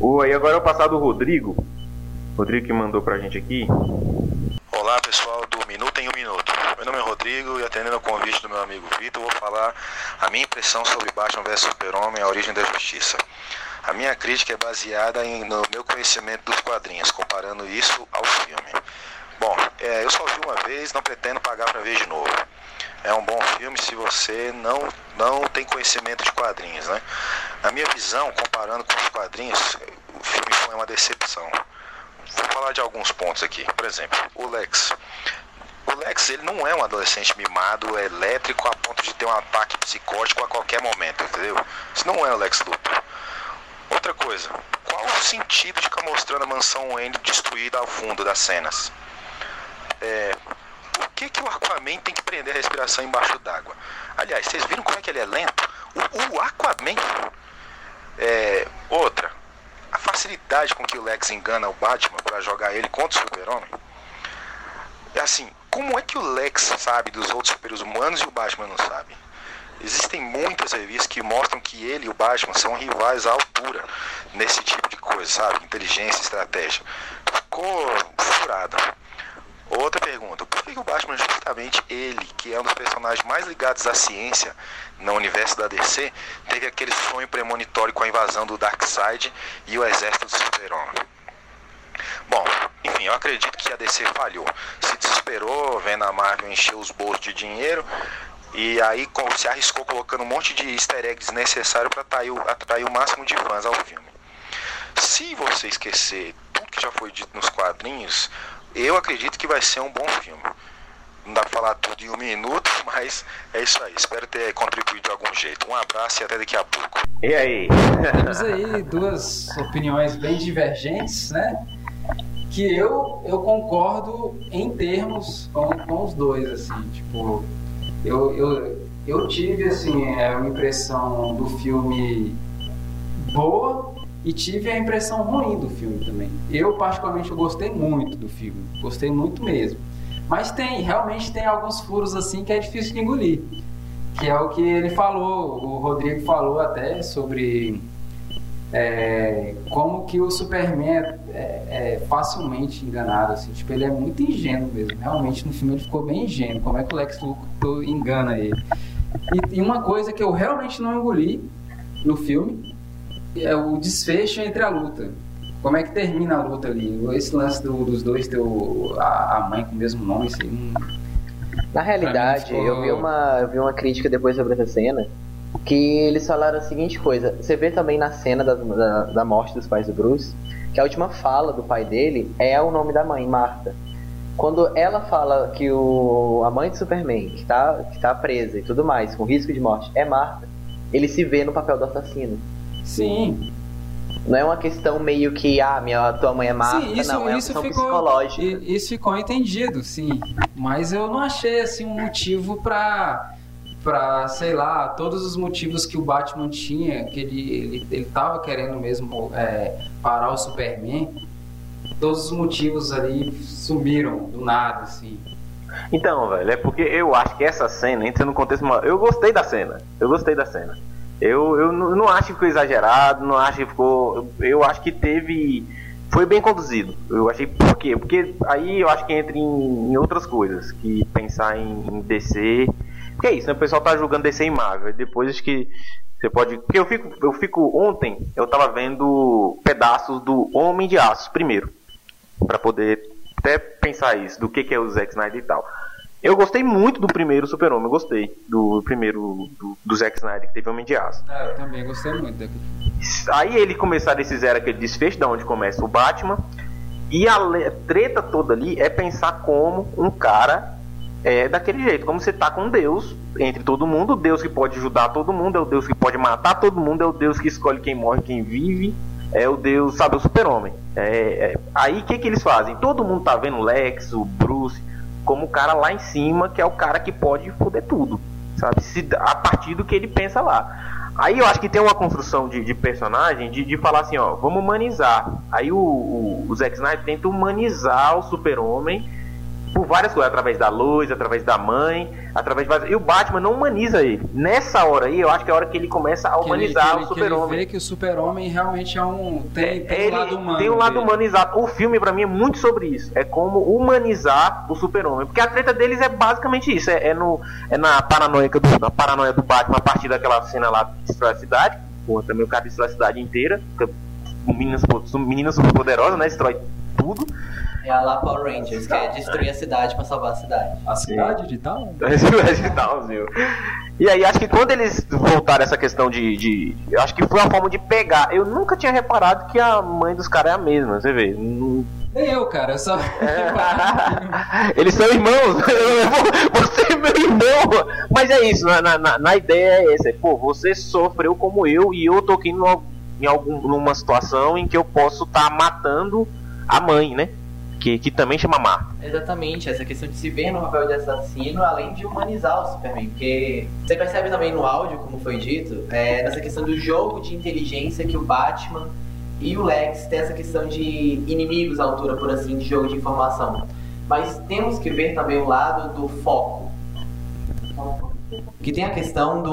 O, aí agora eu vou passar do Rodrigo. Rodrigo que mandou pra gente aqui. Olá pessoal do Minuto em um Minuto. Meu nome é Rodrigo e atendendo ao convite do meu amigo Vitor, vou falar a minha impressão sobre Batman vs Super-Homem, a origem da justiça. A minha crítica é baseada em, no meu conhecimento dos quadrinhos, comparando isso ao filme. Bom, é, eu só vi uma vez, não pretendo pagar para ver de novo. É um bom filme se você não, não tem conhecimento de quadrinhos, né? Na minha visão, comparando com os quadrinhos, o filme foi uma decepção. Vou falar de alguns pontos aqui. Por exemplo, o Lex. O Lex ele não é um adolescente mimado, é elétrico a ponto de ter um ataque psicótico a qualquer momento, entendeu? Isso não é o Lex Luthor. Outra coisa, qual o sentido de ficar mostrando a mansão Wayne destruída ao fundo das cenas? É, por que, que o Aquaman tem que prender a respiração embaixo d'água? Aliás, vocês viram como é que ele é lento? O, o Aquaman. É, outra, a facilidade com que o Lex engana o Batman para jogar ele contra o Super-Homem. É assim, como é que o Lex sabe dos outros super humanos e o Batman não sabe? Existem muitas revistas que mostram que ele e o Batman são rivais à altura nesse tipo de coisa, sabe? Inteligência, estratégia. Ficou furado. Outra pergunta: por que o Batman, justamente ele, que é um dos personagens mais ligados à ciência no universo da DC, teve aquele sonho premonitório com a invasão do Darkseid e o exército do Super-Homem? Bom, enfim, eu acredito que a DC falhou. Se desesperou vendo a Marvel encher os bolsos de dinheiro e aí se arriscou colocando um monte de easter eggs necessário para atrair o máximo de fãs ao filme. Se você esquecer tudo que já foi dito nos quadrinhos, eu acredito que vai ser um bom filme. Não dá pra falar tudo em um minuto, mas é isso aí. Espero ter contribuído de algum jeito. Um abraço e até daqui a pouco. E aí? Temos aí duas opiniões bem divergentes, né? Que eu, eu concordo em termos com, com os dois, assim, tipo, eu, eu, eu tive, assim, é, uma impressão do filme boa, e tive a impressão ruim do filme também. Eu, particularmente, eu gostei muito do filme. Gostei muito mesmo. Mas tem, realmente tem alguns furos assim que é difícil de engolir. Que é o que ele falou, o Rodrigo falou até sobre é, como que o Superman é, é, facilmente enganado, assim, tipo, ele é muito ingênuo mesmo. Realmente no filme ele ficou bem ingênuo. Como é que o Lex Luthor engana ele? E, e uma coisa que eu realmente não engoli no filme é o desfecho entre a luta. Como é que termina a luta ali? Esse lance do, dos dois ter a, a, mãe com o mesmo nome, assim, Na realidade, ficou... eu, vi uma, eu vi uma crítica depois sobre essa cena que eles falaram a seguinte coisa. Você vê também na cena da, da, da morte dos pais do Bruce que a última fala do pai dele é o nome da mãe, Marta. Quando ela fala que o, a mãe de Superman, que está que tá presa e tudo mais, com risco de morte, é Marta, ele se vê no papel do assassino. Sim. Não é uma questão meio que, ah, minha tua mãe é má, sim, isso, não, é isso uma ficou, psicológica. Isso ficou entendido, sim. Mas eu não achei, assim, um motivo pra, pra sei lá, todos os motivos que o Batman tinha, que ele, ele, ele tava querendo mesmo é, parar o Superman, todos os motivos ali sumiram do nada, assim. Então, velho, é porque eu acho que essa cena entra no contexto. Eu gostei da cena. Eu gostei da cena. Eu, eu não acho que ficou exagerado, não acho que ficou. Eu acho que teve. Foi bem conduzido. Eu achei por quê? Porque aí eu acho que entra em, em outras coisas. Que pensar em, em DC. Porque é isso, né? O pessoal tá julgando DC e Marvel. Depois acho que você pode. Porque eu fico. Eu fico. Ontem eu tava vendo pedaços do Homem de Aço primeiro. para poder até pensar isso, do que, que é o Zack Snyder e tal. Eu gostei muito do primeiro Super-Homem, eu gostei do primeiro do, do Zack Snyder, que teve Homem de Aço. É, eu também gostei muito daquele. Aí ele começar esse zero, aquele desfecho, da onde começa o Batman. E a treta toda ali é pensar como um cara é daquele jeito, como você tá com Deus entre todo mundo, o Deus que pode ajudar todo mundo, é o Deus que pode matar todo mundo, é o Deus que escolhe quem morre quem vive, é o Deus, sabe, o super-homem. É, é, aí o que, que eles fazem? Todo mundo tá vendo o Lex, o Bruce, como o cara lá em cima, que é o cara que pode foder tudo, sabe? Se, a partir do que ele pensa lá. Aí eu acho que tem uma construção de, de personagem de, de falar assim, ó, vamos humanizar. Aí o, o, o Zack Snyder tenta humanizar o super-homem por várias coisas, através da luz, através da mãe, através de várias... E o Batman não humaniza ele. Nessa hora aí, eu acho que é a hora que ele começa a humanizar ele, o super-homem. Ele vê que o super-homem realmente é um. Tem, tem ele um lado humano. tem um lado dele. humano, exato. O filme, pra mim, é muito sobre isso. É como humanizar o super-homem. Porque a treta deles é basicamente isso. É, é no, é na, paranoia do, na paranoia do Batman a partir daquela cena lá que destrói a cidade. Pô, também o cara destrói a cidade inteira. Fica Meninas, meninas super poderosas, né? Destrói tudo. É a lá Power Rangers, que é destruir a cidade pra salvar a cidade. A cidade de tal? de Downville. E aí acho que quando eles voltaram essa questão de, de. Eu acho que foi uma forma de pegar. Eu nunca tinha reparado que a mãe dos caras é a mesma, você vê. Nem eu, cara. Eu só. Eles são irmãos. Você é meu irmão. Mas é isso, na, na, na ideia é essa. é, Pô, você sofreu como eu e eu tô aqui numa, em algum, numa situação em que eu posso estar matando a mãe, né? Que, que também chama Marta. Exatamente, essa questão de se ver no papel de assassino, além de humanizar o Superman. Porque você percebe também no áudio, como foi dito, é, nessa questão do jogo de inteligência que o Batman e o Lex têm essa questão de inimigos à altura, por assim, de jogo de informação. Mas temos que ver também o lado do foco. Que tem a questão do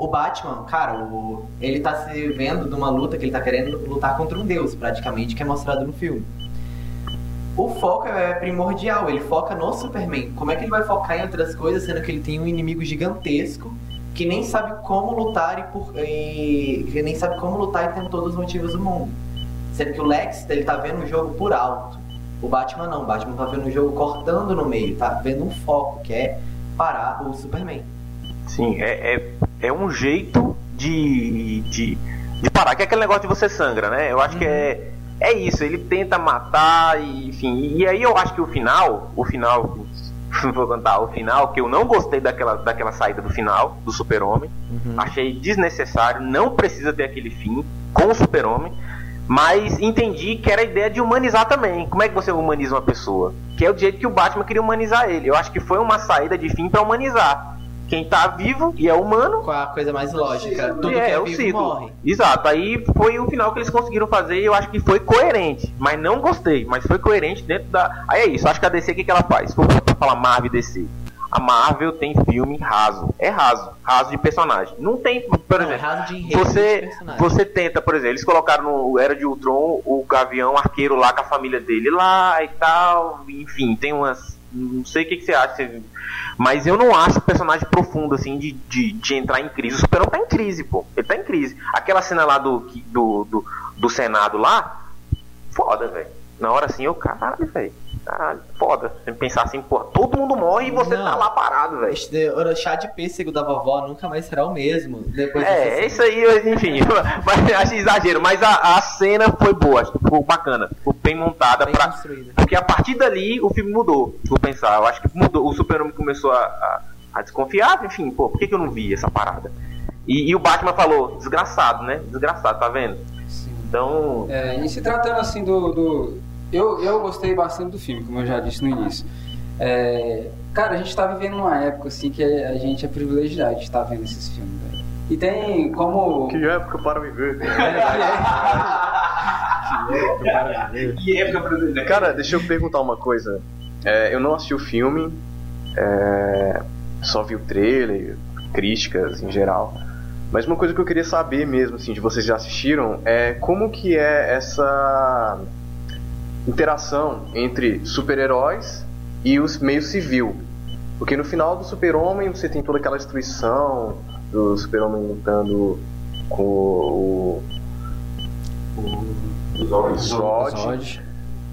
o Batman, cara, o, ele tá se vendo numa luta que ele tá querendo lutar contra um deus, praticamente, que é mostrado no filme. O foco é primordial, ele foca no Superman. Como é que ele vai focar em outras coisas, sendo que ele tem um inimigo gigantesco que nem sabe como lutar e, por, e que nem sabe como lutar e tem todos os motivos do mundo. Sendo que o Lex, ele tá vendo o jogo por alto. O Batman não, o Batman tá vendo o jogo cortando no meio, tá vendo um foco, que é parar o Superman. Sim, é, é, é um jeito de, de, de parar, que é aquele negócio de você sangra, né? Eu acho que é, é isso, ele tenta matar, e, enfim. E aí eu acho que o final, o final, vou contar, o final, que eu não gostei daquela, daquela saída do final, do super-homem. Achei desnecessário, não precisa ter aquele fim com o super-homem. Mas entendi que era a ideia de humanizar também. Como é que você humaniza uma pessoa? Que é o jeito que o Batman queria humanizar ele. Eu acho que foi uma saída de fim pra humanizar. Quem tá vivo e é humano. Com a coisa mais lógica, tudo é, que é, é o vivo ciclo. morre. Exato. Aí foi o final que eles conseguiram fazer e eu acho que foi coerente. Mas não gostei. Mas foi coerente dentro da. Aí é isso. Acho que a DC o que, que ela faz? Se for falar Marvel e DC. A Marvel tem filme raso. É raso. Raso de personagem. Não tem, por Não, é exemplo. raso de enredo de Você, você tenta, por exemplo, eles colocaram no Era de Ultron o Gavião Arqueiro lá com a família dele lá e tal. Enfim, tem umas. Não sei o que, que você acha. Mas eu não acho o personagem profundo, assim, de, de, de entrar em crise. O Superman tá em crise, pô. Ele tá em crise. Aquela cena lá do, do, do, do Senado lá, foda, velho. Na hora assim, eu, caralho, velho. Caralho, foda. Você pensar assim, pô, todo mundo morre e você Não. tá lá parado, velho. O chá de pêssego da vovó nunca mais será o mesmo. Depois É, é isso aí, enfim, mas acho exagero, mas a, a cena foi boa, acho que ficou bacana, ficou bem montada, construída. porque a partir dali o filme mudou, vou pensar, eu acho que mudou, o Super-Homem começou a, a, a desconfiar, enfim, pô, por que, que eu não vi essa parada? E, e o Batman falou, desgraçado, né, desgraçado, tá vendo? Então, É, e se tratando assim do. do- eu, eu gostei bastante do filme, como eu já disse no início. É, cara, a gente tá vivendo uma época assim que a gente é privilegiado de estar vendo esses filmes, velho. E tem como. Que época para viver. Que época brasileira. Cara, deixa eu perguntar uma coisa. É, eu não assisti o filme, é, só vi o trailer, críticas em geral. Mas uma coisa que eu queria saber mesmo, assim, de vocês já assistiram, é como que é essa interação entre super-heróis e os meio civil. Porque no final do Super-Homem você tem toda aquela destruição do Super-Homem lutando com o, o Zod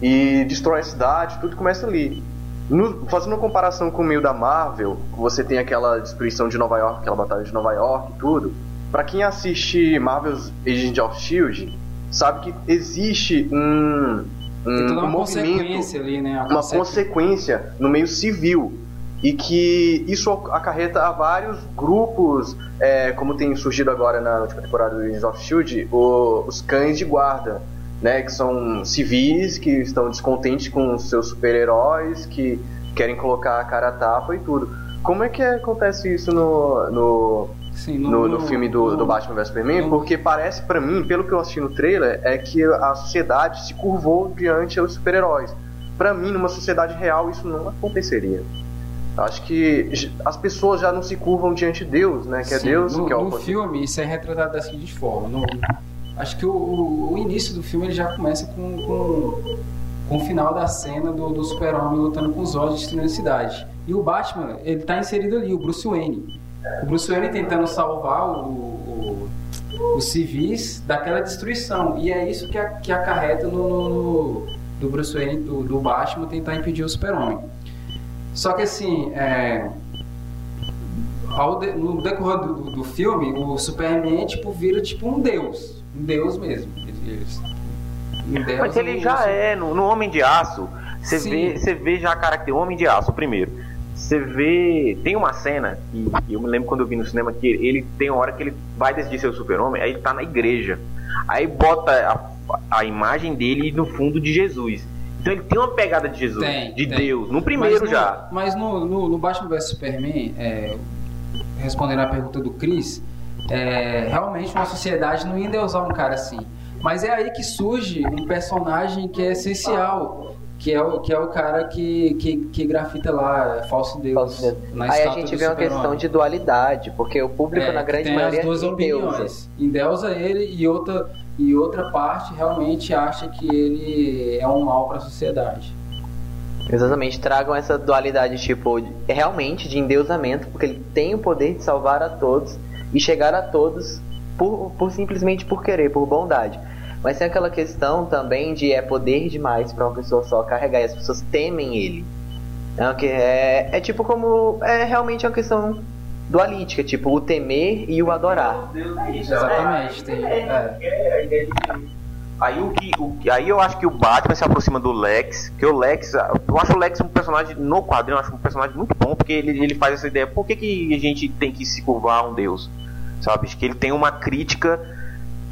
e destrói a cidade, tudo começa ali. No- fazendo uma comparação com o meio da Marvel, você tem aquela destruição de Nova York, aquela batalha de Nova York e tudo. Pra quem assiste Marvel's Agent of Shield, sabe que existe um, um, Tem toda um uma movimento consequência ali, né? uma conse- consequência no meio civil e que isso acarreta a vários grupos, é, como tem surgido agora na última temporada do Agents of Shield, o- os cães de guarda, né, que são civis que estão descontentes com os seus super-heróis, que querem colocar a cara a tapa e tudo. Como é que acontece isso no, no, Sim, no, no filme do, no- do Batman vs Superman? no- Porque parece pra mim, pelo que eu assisti no trailer, é que a sociedade se curvou diante aos super-heróis. Pra mim, numa sociedade real, isso não aconteceria. Acho que as pessoas já não se curvam diante de Deus, né? Que é Sim, Deus no, que é o no poder. filme isso é retratado da seguinte forma. no- acho que o, o- o início do filme ele já começa com, com, com o final da cena do, do super-homem lutando com os olhos destruindo a cidade. E o Batman, ele tá inserido ali, o Bruce Wayne. O Bruce Wayne tentando salvar o, o- os civis daquela destruição. E é isso que, a- que acarreta no, no- do Bruce Wayne, do, do Batman, tentar impedir o super-homem. Só que assim, é, de- no decorrer do, do- filme, o Superman tipo, vira tipo um deus. Um deus mesmo. Ele- um deus Mas ele já é, no, no Homem de Aço, você Sim. vê, você vê já a característica. O Homem de Aço, primeiro. Você vê. Tem uma cena que, que eu me lembro quando eu vi no cinema que ele tem uma hora que ele vai decidir ser o super-homem, aí ele tá na igreja. Aí bota a, a imagem dele no fundo de Jesus. Então ele tem uma pegada de Jesus, Tem, de tem. Deus, no primeiro mas no, já. Mas no, no, no Batman vs Superman, é, respondendo a pergunta do Chris, é, realmente uma sociedade não ia endeusar um cara assim. Mas é aí que surge um personagem que é essencial, que é o, que é o cara que, que, que grafita lá, é falso Deus. Falso Deus. Aí a gente vê uma questão de dualidade, porque o público, É, na grande tem maioria, as duas endeusa. opiniões. Endeusa ele e outra, e outra parte realmente acha que ele é um mal para a sociedade. Exatamente, tragam essa dualidade, tipo, realmente de endeusamento, porque ele tem o poder de salvar a todos e chegar a todos por, por simplesmente por querer, por bondade. Mas tem aquela questão também de é poder demais para uma pessoa só carregar e as pessoas temem ele. É, o que é, é tipo como. É realmente uma questão dualítica, tipo o temer e o adorar. Exatamente. É. Aí o que, o aí eu acho que o Batman se aproxima do Lex, que o Lex, eu acho o Lex um personagem no quadrinho, eu acho um personagem muito bom, porque ele, ele faz essa ideia, por que, que a gente tem que se curvar a um deus? Sabe? Que ele tem uma crítica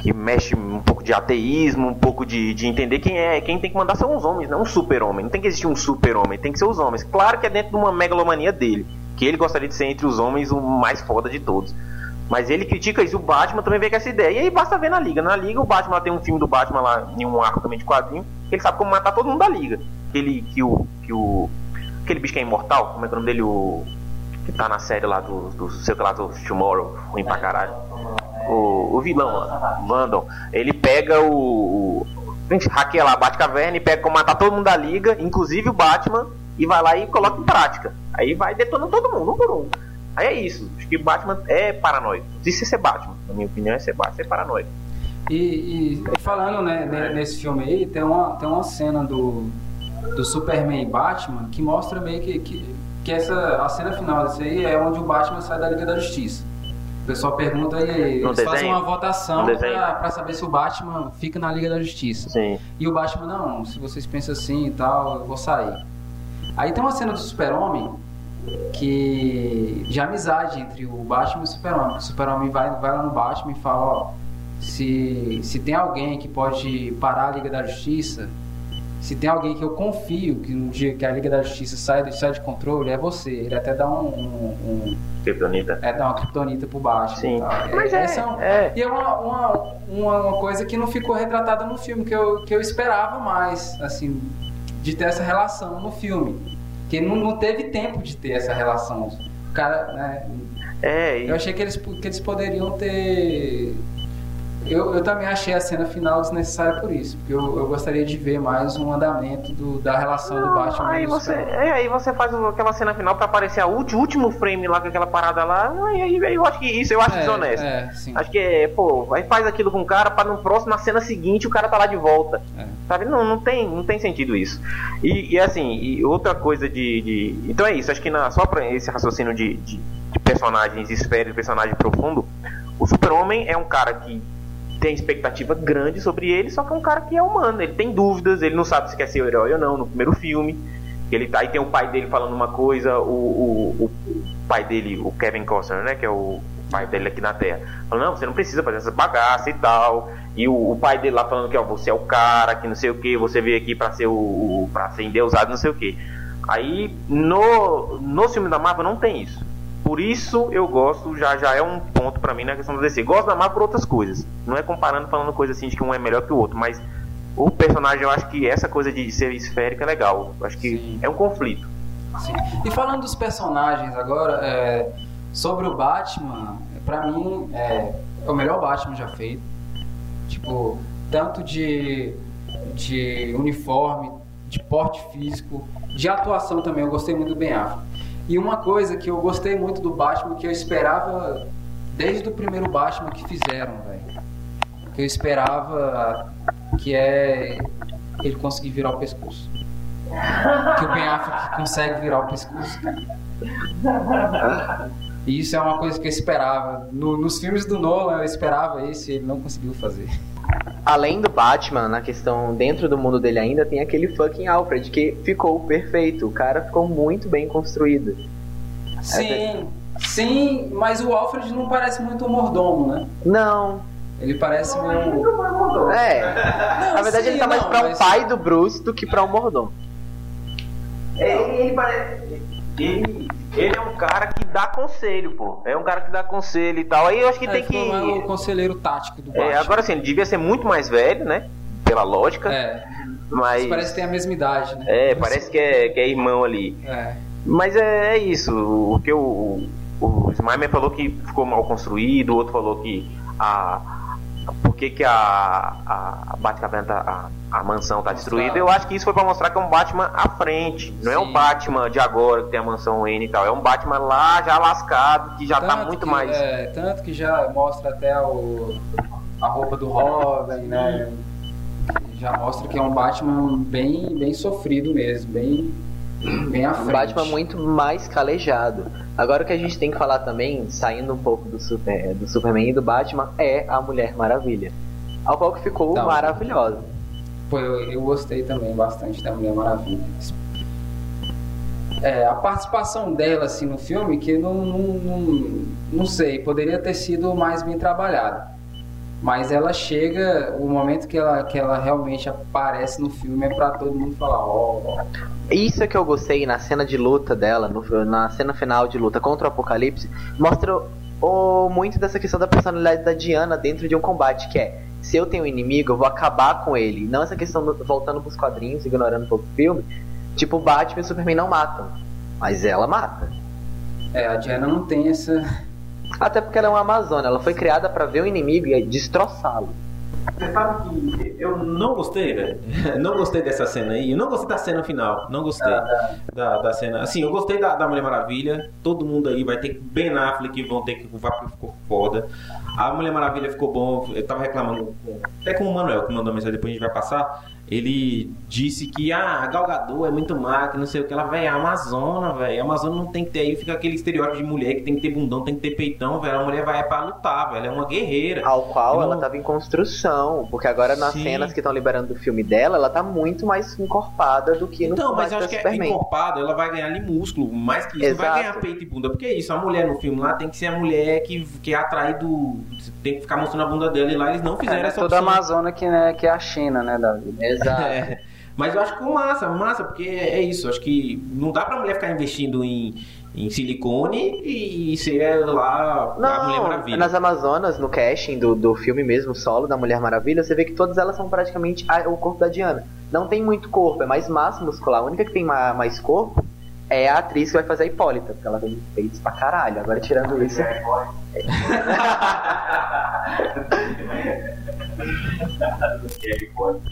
que mexe um pouco de ateísmo, um pouco de, de entender quem é, quem tem que mandar são os homens, não um super-homem. Não tem que existir um super-homem, tem que ser os homens. Claro que é dentro de uma megalomania dele, que ele gostaria de ser entre os homens o mais foda de todos. Mas ele critica isso, o Batman também vê com essa ideia. E aí basta ver na Liga. Na Liga, o Batman tem um filme do Batman lá, em um arco também de quadrinho, que ele sabe como matar todo mundo da Liga. Aquele que o. Que o aquele bicho que é imortal, como é que é o nome dele? O. Que tá na série lá do. do sei lá, do Tomorrow, ruim pra caralho. O, o vilão Landon. Ele pega o. o hackeia lá, bate caverna e pega como matar todo mundo da Liga, inclusive o Batman, e vai lá e coloca em prática. Aí vai detonando todo mundo, um por um. Aí é isso. Acho que Batman é paranoico. Isso é ser Batman. Na minha opinião, é ser Batman, é paranoico. E, e- falando né, ne- nesse filme aí, tem uma, tem uma cena do, do Superman e Batman que mostra meio que, que, que essa, a cena final desse aí é onde o Batman sai da Liga da Justiça. O pessoal pergunta e eles fazem desenho? uma votação pra saber se o Batman fica na Liga da Justiça. Sim. E o Batman, não, se vocês pensam assim e tal, eu vou sair. Aí tem uma cena do Super-Homem que. de amizade entre o Batman e o Super-Homem. O Super-Homem vai, vai lá no Batman e fala, ó, se, se tem alguém que pode parar a Liga da Justiça, se tem alguém que eu confio que no dia que a Liga da Justiça sai, de- sai de controle, é você. Ele até dá um. um, um Kryptonita. é, dá uma criptonita pro Batman. Sim. e tal. Mas é, essa um- é. e é uma, uma, uma, coisa que não ficou retratada no filme, que eu, que eu esperava mais, assim, de ter essa relação no filme. Que não, não teve tempo de ter essa relação. O cara, né, É, e- eu achei que eles, que eles poderiam ter. Eu, eu também achei a cena final desnecessária por isso, porque eu, eu gostaria de ver mais um andamento do- da relação do Batman aí e do você, é, aí você faz aquela cena final pra aparecer o último frame lá com aquela parada lá. Aí, aí- eu acho que isso eu acho É, desonesto. é. Acho que é, pô, aí faz aquilo com o cara pra no próximo, na cena seguinte, o cara tá lá de volta. É. Sabe? Não, não tem, não tem sentido isso. E, e assim, e outra coisa de, de- Então é isso, acho que na, só pra esse raciocínio de, de, de personagens esfera de personagem profundo, o Super-Homem é um cara que tem expectativa grande sobre ele, só que é um cara que é humano, ele tem dúvidas, ele não sabe se quer ser o herói ou não no primeiro filme. Ele tá, aí tem o pai dele falando uma coisa, o, o, o pai dele, o Kevin Costner, né, que é o pai dele aqui na Terra, falando, não, você não precisa fazer essa bagaça e tal. E o, o pai dele lá falando que ó, você é o cara, que não sei o que, você veio aqui pra ser o, o para ser endeusado, não sei o que. Aí no, no filme da Marvel não tem isso. Por isso eu gosto, já, já é um ponto pra mim na questão do DC. Gosto da Marvel por outras coisas. Não é comparando, falando coisa assim de que um é melhor que o outro, mas o personagem eu acho que essa coisa de ser esférico é legal. Eu acho que Sim. é um conflito. Sim. E falando dos personagens agora, é, sobre o Batman, pra mim é, é o melhor Batman já feito. Tipo, tanto de, de uniforme, de porte físico, de atuação também. Eu gostei muito do Ben Affleck. E uma coisa que eu gostei muito do Batman, que eu esperava desde o primeiro Batman que fizeram, velho. Que eu esperava que é ele conseguir virar o pescoço. Que o Ben Affleck consegue virar o pescoço. E isso é uma coisa que eu esperava. No- nos filmes do Nolan eu esperava isso e ele não conseguiu fazer. Além do Batman, na questão dentro do mundo dele ainda, tem aquele fucking Alfred que ficou perfeito. O cara ficou muito bem construído. Sim, sim, mas o Alfred não parece muito um mordomo, né? Não. Ele parece um. É. Na verdade, sim, ele tá mais não, pra um mas- pai do Bruce do que pra um mordomo. É, Ele, ele parece. Ele, ele é um cara que dá conselho, pô. É um cara que dá conselho e tal. Aí eu acho que É, tem foi que. o conselheiro tático do É, Batman. agora sim, ele devia ser muito mais velho, né? Pela lógica. É, Mas. mas parece que tem a mesma idade, né? É, parece que é, que é irmão ali. É. Mas é, é isso. O que o, o Smimer falou que ficou mal construído, o outro falou que a. Que, que a, a, a Batcaverna tá, a, a mansão tá destruída? Eu acho que isso foi pra mostrar que é um Batman à frente. Não é um Sim. Batman de agora que tem a mansão N e tal. É um Batman lá já lascado, que já tá Tanto muito que- mais. é, tanto que já mostra até o, a roupa do Robin, né? Já mostra que é um Batman bem, bem sofrido mesmo, bem, bem à Um frente. Batman muito mais calejado. Agora o que a gente tem que falar também, saindo um pouco do, super, do Superman e do Batman, é a Mulher Maravilha. Ao qual que ficou Tá. maravilhosa. Pô, eu, eu gostei também bastante da Mulher Maravilha. É, a participação dela assim no filme, que não, não, não, não sei, poderia ter sido mais bem trabalhada. Mas ela chega, o momento que ela, que ela realmente aparece no filme é pra todo mundo falar, ó, ó. Isso é que eu gostei na cena de luta dela, no- na cena final de luta contra o Apocalipse, mostra o, muito dessa questão da personalidade da Diana dentro de um combate, que é se eu tenho um inimigo, eu vou acabar com ele. Não essa questão do- voltando pros quadrinhos, ignorando um pouco o filme, tipo, Batman e Superman não matam. Mas ela mata. É, a Diana não tem essa. Até porque ela é uma Amazônia, ela foi criada pra ver o inimigo e destroçá-lo. Você sabe que eu não gostei, velho. Não gostei dessa cena aí. Eu não gostei da cena final. Não gostei da, da cena. Assim, eu gostei da, da Mulher Maravilha. Todo mundo aí vai ter que. Ben Affleck vão ter que. Vai, ficou foda. A Mulher Maravilha ficou bom. Eu tava reclamando até com o Manuel, que mandou mensagem depois a gente vai passar. Ele disse que ah, a Gal Gadot é muito má, que não sei o que. Ela, velho, é a Amazona, velho. A Amazona não tem que ter aí, fica aquele estereótipo de mulher que tem que ter bundão, tem que ter peitão, velho. A mulher vai pra lutar, velho. É uma guerreira. Ao qual ela não- tava em construção. Porque agora nas Sim. cenas que estão liberando do filme dela, ela tá muito mais encorpada do que no Então, mas eu acho que é encorpada, ela vai ganhar ali músculo, mais que isso, não vai Exato. ganhar peito e bunda. Porque é isso, a mulher no filme lá tem que ser a mulher que, que é atraído, tem que ficar mostrando a bunda dela e lá eles não fizeram É, essa toda a opção. Amazônia que, né, que é a China, né, Davi? Exato. É, mas eu acho que ficou massa, massa, porque é isso. Acho que não dá pra mulher ficar investindo em, em silicone e ser lá a Mulher Não, Maravilha. nas Amazonas, no casting do, do filme mesmo, solo da Mulher Maravilha, você vê que todas elas são praticamente a- o corpo da Diana. Não tem muito corpo, é mais massa muscular. A única que tem ma- mais corpo é a atriz que vai fazer a Hipólita, porque ela tem peitos pra caralho. Agora tirando isso.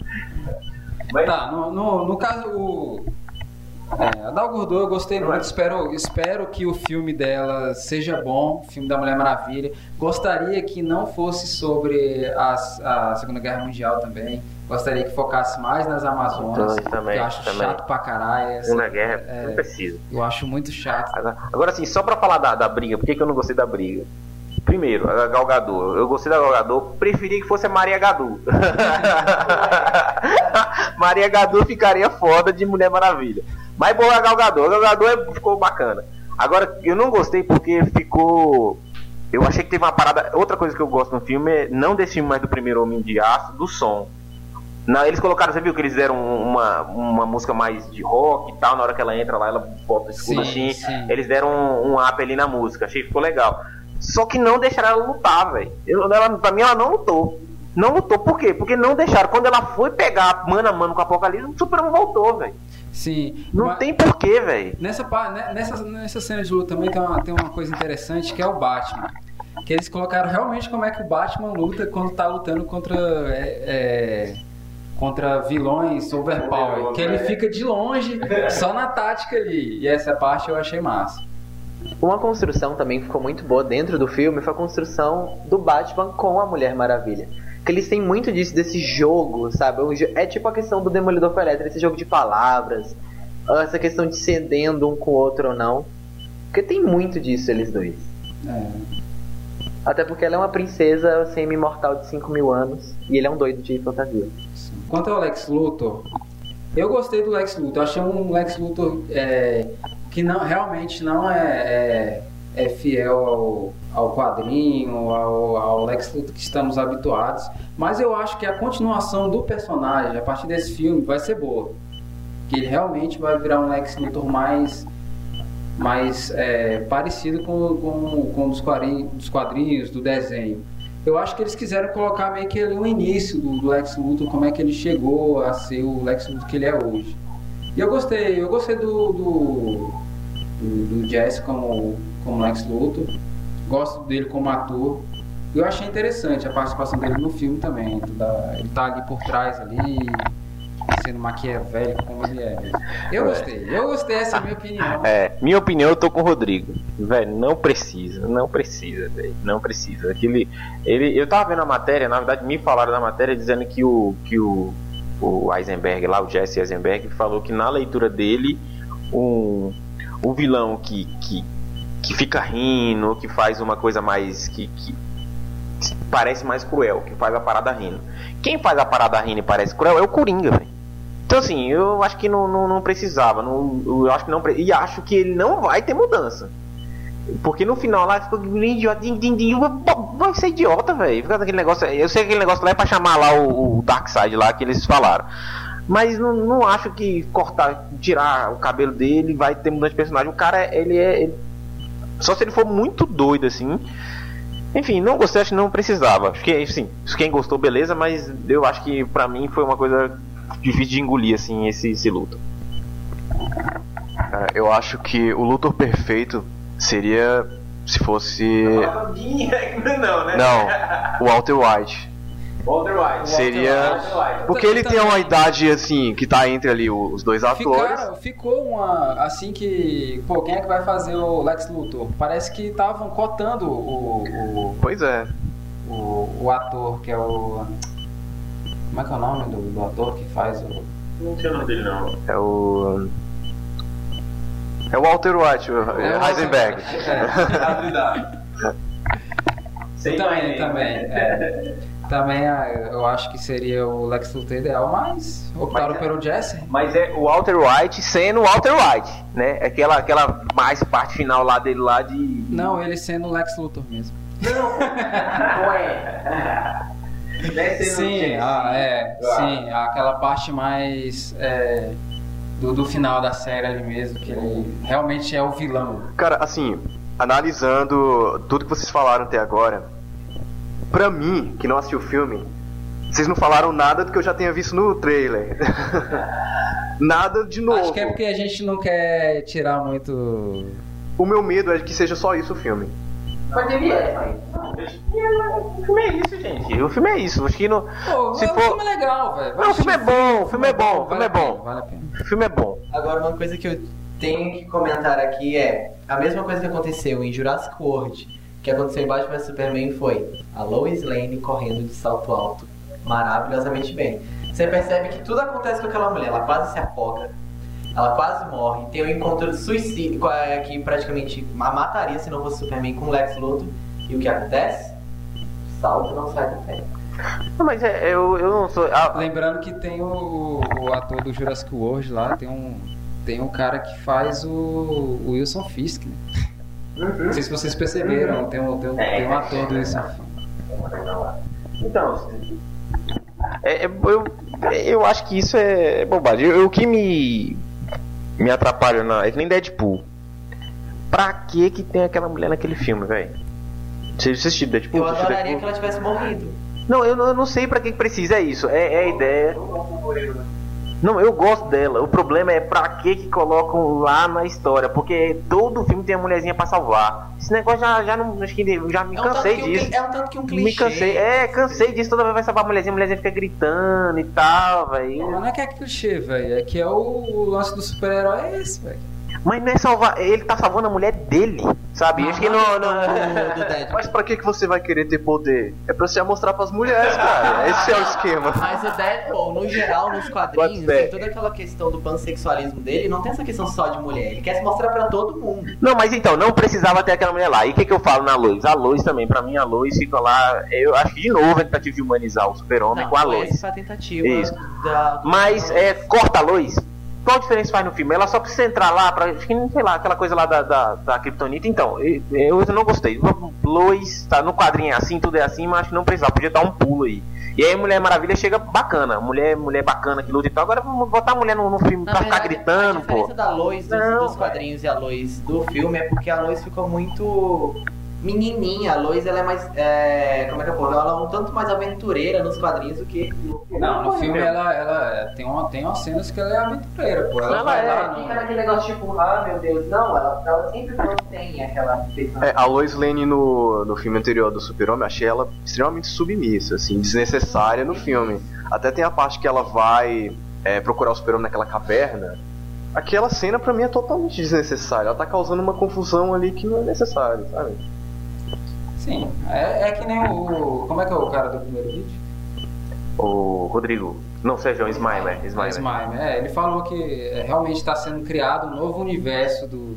Tá, no, no, no caso, o. É, a Dal Gordô eu gostei muito, espero, espero que o filme dela seja bom, filme da Mulher Maravilha. Gostaria que não fosse sobre a, a Segunda Guerra Mundial também. Gostaria que focasse mais nas Amazonas. Também, também, eu acho também. chato pra caralho. essa- Segunda Guerra, é, não precisa. eu acho muito chato. Agora, assim, só pra falar da, da briga, por que, que eu não gostei da briga? Primeiro, a Gal Gadot. Eu gostei da Gal Gadot, preferi que fosse a Maria Gadu. Maria Gadu ficaria foda de Mulher Maravilha. Mas boa a Gal Gadot. Gal Gadot é- ficou bacana. Agora, eu não gostei porque ficou... Eu achei que teve uma parada... Outra coisa que eu gosto no filme é, não desse filme, mas do primeiro Homem de Aço, do som. Não, eles colocaram, você viu que eles deram uma, uma música mais de rock e tal, na hora que ela entra lá, ela bota o escudo Sim, assim. sim. Eles deram um, um up ali na música, achei que ficou legal. Só que não deixaram ela lutar, velho. Pra mim ela não lutou. Não lutou, por quê? Porque não deixaram. Quando ela foi pegar mano a mano com o Apocalipse, o Superman voltou, velho. Sim. Não mas- tem porquê, velho. Nessa, né, nessa, nessa cena de luta também tem uma, tem uma coisa interessante que é o Batman. Que eles colocaram realmente como é que o Batman luta quando tá lutando contra. é, é, contra vilões overpower. Que ele fica de longe, só na tática ali. E essa parte eu achei massa. Uma construção também que ficou muito boa dentro do filme foi a construção do Batman com a Mulher Maravilha. Que eles têm muito disso, desse jogo, sabe? Jo- É tipo a questão do Demolidor com Electra, esse jogo de palavras, essa questão de cedendo um com o outro ou não. Porque tem muito disso, eles dois. Até porque ela é uma princesa semi-imortal de 5 mil anos e ele é um doido de fantasia. Quanto ao Lex Luthor, eu gostei do Lex Luthor. Achei um Lex Luthor é, que não, realmente não é, é, é fiel ao, ao quadrinho, ao, ao Lex Luthor que estamos habituados. Mas eu acho que a continuação do personagem, a partir desse filme, vai ser boa. Que ele realmente vai virar um Lex Luthor mais, mais é, parecido com, com, com os quadrinhos, dos quadrinhos, do desenho. Eu acho que eles quiseram colocar meio que ali o início do, do Lex Luthor, como é que ele chegou a ser o Lex Luthor que ele é hoje. E eu gostei, eu gostei do, do, do, do como, como Lex Luthor, gosto dele como ator. Eu achei interessante a participação dele no filme também. ele tá ali por trás ali, sendo maquiavélico como ele é. Eu gostei, eu gostei, essa é a minha opinião. É, minha opinião, eu tô com o Rodrigo. Velho, não precisa, não precisa, velho, não precisa. Aquele, ele, eu tava vendo a matéria, na verdade me falaram da matéria dizendo que o que o, o Eisenberg lá, o Jesse Eisenberg, falou que na leitura dele um, um vilão que, que, que fica rindo, que faz uma coisa mais que, que parece mais cruel, que faz a parada rindo. Quem faz a parada rindo e parece cruel é o Coringa, velho. Então assim, eu acho que não, não, não precisava. Não, eu acho que não E acho que ele não vai ter mudança. Porque no final lá ficou idiota, din, din, vai ser idiota, velho. Fica daquele negócio. Eu sei que aquele negócio lá é pra chamar lá o, o Darkseid lá que eles falaram. Mas não, não acho que cortar, tirar o cabelo dele vai ter mudança de personagem. O cara, ele é. ele- Só se ele for muito doido assim. Enfim, não gostei, acho que não precisava. Acho que, assim, quem gostou, beleza, mas eu acho que pra mim foi uma coisa difícil de engolir, assim, esse, esse luto. Cara, eu acho que o Luthor perfeito seria se fosse. não, né? Não, o Walter White. Walter White. Seria. Walter White. Porque ele tem uma idade assim, que tá entre ali os dois atores. Ficaram, ficou uma. Assim que. Pô, quem é que vai fazer o Lex Luthor? Parece que estavam cotando o, o, Pois é. o, o ator, que é o. Como é que é o nome do, do ator que faz o. Não sei o nome dele, não. É o. É o Walter White, o É o Heisenberg. Sei também, mais também. é. Também ah, eu acho que seria o Lex Luthor ideal, mas optaram Mas é- pelo Jesse. Mas é o Walter White sendo o Walter White, né? Aquela, aquela mais parte final lá dele lá de. Não, ele sendo o Lex Luthor mesmo. Não é. Ser no Sim, ah, é, sim, aquela parte mais é, do, do final da série ali mesmo, que ele realmente é o vilão. Cara, assim, analisando tudo que vocês falaram até agora, pra mim, que não assistiu o filme, vocês não falaram nada do que eu já tenha visto no trailer. nada de novo. Acho que é porque a gente não quer tirar muito. O meu medo é que seja só isso o filme. Mas devia. O filme é isso, gente. O filme é isso. Acho que não. Pô, Se o filme é legal, velho. Não, o filme é bom, o filme é bom, o filme é bom. Vale a pena. O filme é bom. Agora, uma coisa que eu tenho que comentar aqui é a mesma coisa que aconteceu em Jurassic World, que aconteceu em Batman Superman foi a Lois Lane correndo de salto alto maravilhosamente bem. Você percebe que tudo acontece com aquela mulher, ela quase se afoga, ela quase morre, tem um encontro de suicídio com a- que praticamente a mataria se não fosse Superman com Lex Luthor. E o que acontece? Salto não sai do pé. Não, mas é, eu, eu não sou. ah, Lembrando que tem o, o ator do Jurassic World lá, tem um. Tem um cara que faz o, o Wilson Fisk, né? Não sei se vocês perceberam, tem um, tem um, tem um ator do Fisk. Então, É, é, eu, eu acho que isso é bobagem. Eu- O que me, me atrapalha na, é que nem Deadpool. Pra que que tem aquela mulher naquele filme, velho? Você assistiu Deadpool? Eu adoraria que Deadpool? ela tivesse morrido. Não, eu, não- eu não sei pra que que precisa, é isso. É, é a ideia. Não, eu gosto dela. O problema é pra que que colocam lá na história. Porque todo filme tem a mulherzinha pra salvar. Esse negócio já, já não. Acho que já me É um cansei que um disso. cli- é um tanto que um Me clichê. cansei. É, cansei disso. Toda vez vai salvar a mulherzinha, a mulherzinha fica gritando e tal, velho. Mas não é que é clichê, velho. É que é o, o lance do super-herói é esse, velho. Mas não é salvar. Ele tá salvando a mulher dele, sabe? Acho que não. não... Mas pra que, que você vai querer ter poder? É pra você mostrar pras mulheres, cara. Esse é o esquema. Mas o Deadpool, no geral, nos quadrinhos, tem toda aquela questão do pansexualismo dele, não tem essa questão só de mulher. Ele quer se mostrar pra todo mundo. Não, mas então, não precisava ter aquela mulher lá. E o que, que eu falo na Lois? A Lois também, pra mim, a Lois fica lá. Eu acho que de novo a tentativa de humanizar o super-homem Não, com a Lois. essa tentativa Isso. da... Mas é, corta a Lois. Qual a diferença faz no filme? Ela só precisa entrar lá pra. Acho que, sei lá, aquela coisa lá da, da, da Kryptonita. Então, eu, eu não gostei. Lois, tá no quadrinho é assim, tudo é assim, mas acho que não precisava. Podia dar um pulo aí. E aí Mulher Maravilha chega bacana. Mulher, mulher bacana que luta e tal. Agora vamos botar a mulher no, no filme Na pra ficar gritando, A diferença pô. da Lois dos, dos quadrinhos e a Lois do filme é porque a Lois ficou muito menininha. A Lois, ela é mais... é, como é que eu posso Ela é um tanto mais aventureira nos quadrinhos do que... Não, no filme ela, ela tem, uma, tem umas cenas que ela é aventureira, pô. Ela, Ela vai é, lá. fica naquele negócio tipo, ah, meu Deus, não, ela, ela sempre mantém aquela. É, a Lois Lane no, no filme anterior do Super-Homem, achei ela extremamente submissa, assim, desnecessária no filme. Até tem a parte que ela vai é, procurar o Super-Homem naquela caverna. Aquela cena pra mim é totalmente desnecessária. Ela tá causando uma confusão ali que não é necessária, sabe? Sim, é, é que nem o. Como é que é o cara do primeiro vídeo? O Rodrigo. Não, Sérgio, Smiler. Smiler. Smiler. É, ele falou que é, realmente está sendo criado um novo universo do,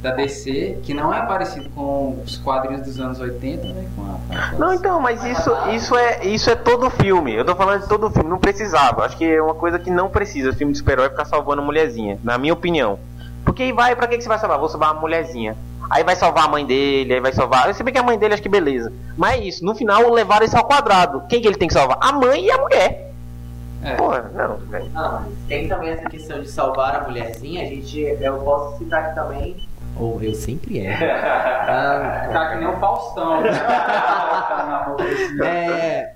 da DC que não é parecido com os quadrinhos dos anos 80, né? A, Não, então, mas isso, isso, é, isso é todo filme. Eu tô falando de todo filme, não precisava. Acho que é uma coisa que não precisa. O filme de super-herói ficar salvando a mulherzinha, na minha opinião. Porque aí vai, pra que, que você vai salvar? Vou salvar a mulherzinha. Aí vai salvar a mãe dele, aí vai salvar. Eu sei bem que a mãe dele, acho que beleza. Mas é isso, no final levaram isso ao quadrado. Quem que ele tem que salvar? A mãe e a mulher. É. Porra, não, velho. Tem também essa questão de salvar a mulherzinha. A gente, eu posso citar aqui também. Ou eu sempre é. Ah, Tá que nem o Faustão. né? É,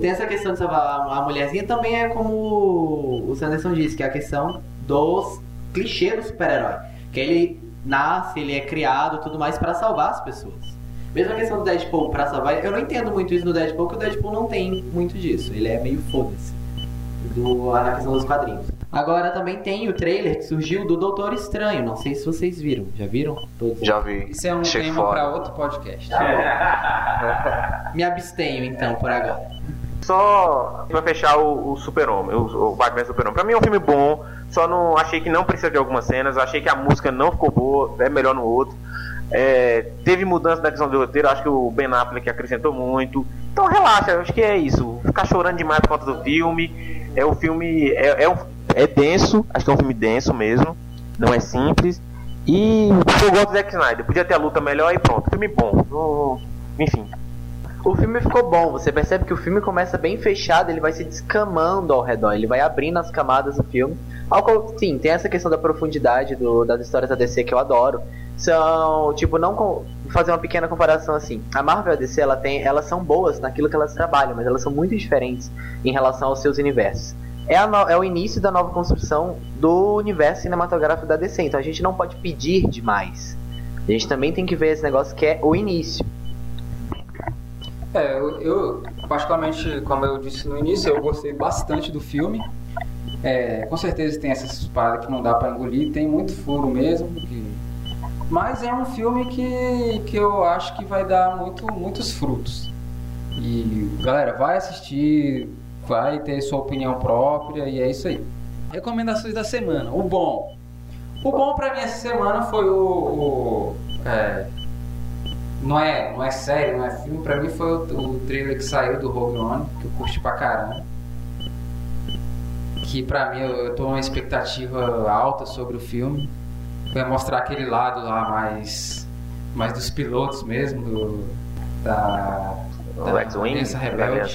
tem essa questão de salvar a a mulherzinha também é como o Sanderson disse, que é a questão dos clichês do super-herói. Que ele nasce, ele é criado tudo mais pra salvar as pessoas. Mesma questão do Deadpool pra salvar, eu não entendo muito isso no Deadpool, porque o Deadpool não tem muito disso. Ele é meio foda-se do, na questão dos quadrinhos. Agora também tem o trailer que surgiu do Doutor Estranho. Não sei se vocês viram. Já viram? Todos? Já vi. Isso é um Achei tema pra outro podcast. Me abstenho então por agora. Só pra fechar o, o Super-Homem, o, o Batman Super-Homem. Pra mim é um filme bom, só não achei que não precisa de algumas cenas, achei que a música não ficou boa, é melhor no outro. É, teve mudança na questão do roteiro, acho que o Ben Affleck acrescentou muito. Então relaxa, acho que é isso. Ficar chorando demais por conta do filme. É o filme. É, é, um- é denso, acho que é um filme denso mesmo. Não é simples. E eu gosto do Zack Snyder. Podia ter a luta melhor e pronto. Filme bom. Enfim. O filme ficou bom, você percebe que o filme começa bem fechado, ele vai se descamando ao redor, ele vai abrindo as camadas do filme. Ao Sim, tem essa questão da profundidade do- das histórias da DC que eu adoro. São, tipo, não com, fazer uma pequena comparação assim. A Marvel e a DC, ela tem, elas são boas naquilo que elas trabalham, mas elas são muito diferentes em relação aos seus universos. É, no- é o início da nova construção do universo cinematográfico da DC, então a gente não pode pedir demais. A gente também tem que ver esse negócio que é o início. É, eu, eu, particularmente, como eu disse no início, eu gostei bastante do filme. É, com certeza tem essas paradas que não dá pra engolir, tem muito furo mesmo. que- Mas é um filme que, que eu acho que vai dar muito, muitos frutos. E galera, vai assistir, vai ter sua opinião própria e é isso aí. Recomendações da semana. O bom. O bom pra mim essa semana foi o. o- é, não é, não é série, não é filme, pra mim foi o, o trailer que saiu do Rogue One, que eu curti pra caramba. Que pra mim eu, eu tô numa expectativa alta sobre o filme. Vai mostrar aquele lado lá mais. mais dos pilotos mesmo, do, da. O da X-Wing. Aliança Rebelde.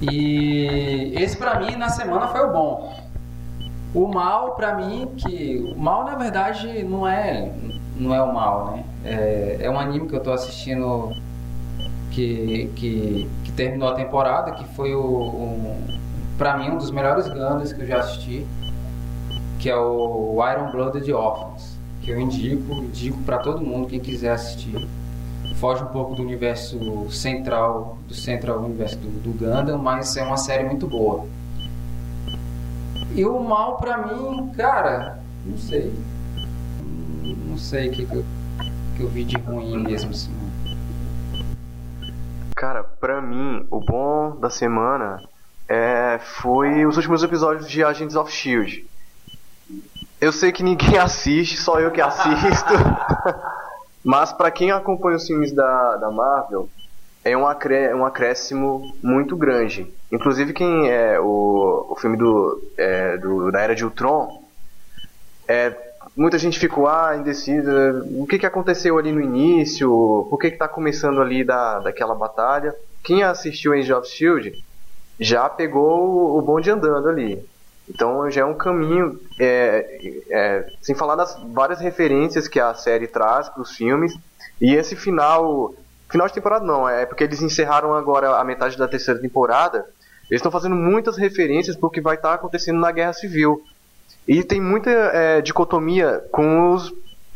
E esse pra mim na semana foi o bom. O mal pra mim que o mal na verdade não é não é o mal, né? É, é um anime que eu tô assistindo que, que, que terminou a temporada, que foi o, um, pra mim um dos melhores Gundams que eu já assisti, que é o Iron Blooded Orphans, que eu indico, indico para todo mundo quem quiser assistir. Foge um pouco do universo central, do central universo do, do Gundam, mas é uma série muito boa. E o mal pra mim, cara, não sei. Não sei o que, que, eu, que eu vi de ruim mesmo assim. Cara, pra mim, o bom da semana é, foi os últimos episódios de Agents of Shield. Eu sei que ninguém assiste, só eu que assisto. Mas para quem acompanha os filmes da, da Marvel, é um, acré, um acréscimo muito grande. Inclusive quem é o, o filme do, é, do da Era de Ultron, é, muita gente ficou ah, indecisa, o que, que aconteceu ali no início, por que está começando ali da, daquela batalha. Quem assistiu Age of Shield já pegou o bonde andando ali. Então já é um caminho, é, é, sem falar das várias referências que a série traz para os filmes. E esse final, final de temporada não, é porque eles encerraram agora a metade da terceira temporada. Eles estão fazendo muitas referências para o que vai estar tá acontecendo na Guerra Civil. E tem muita é, dicotomia com os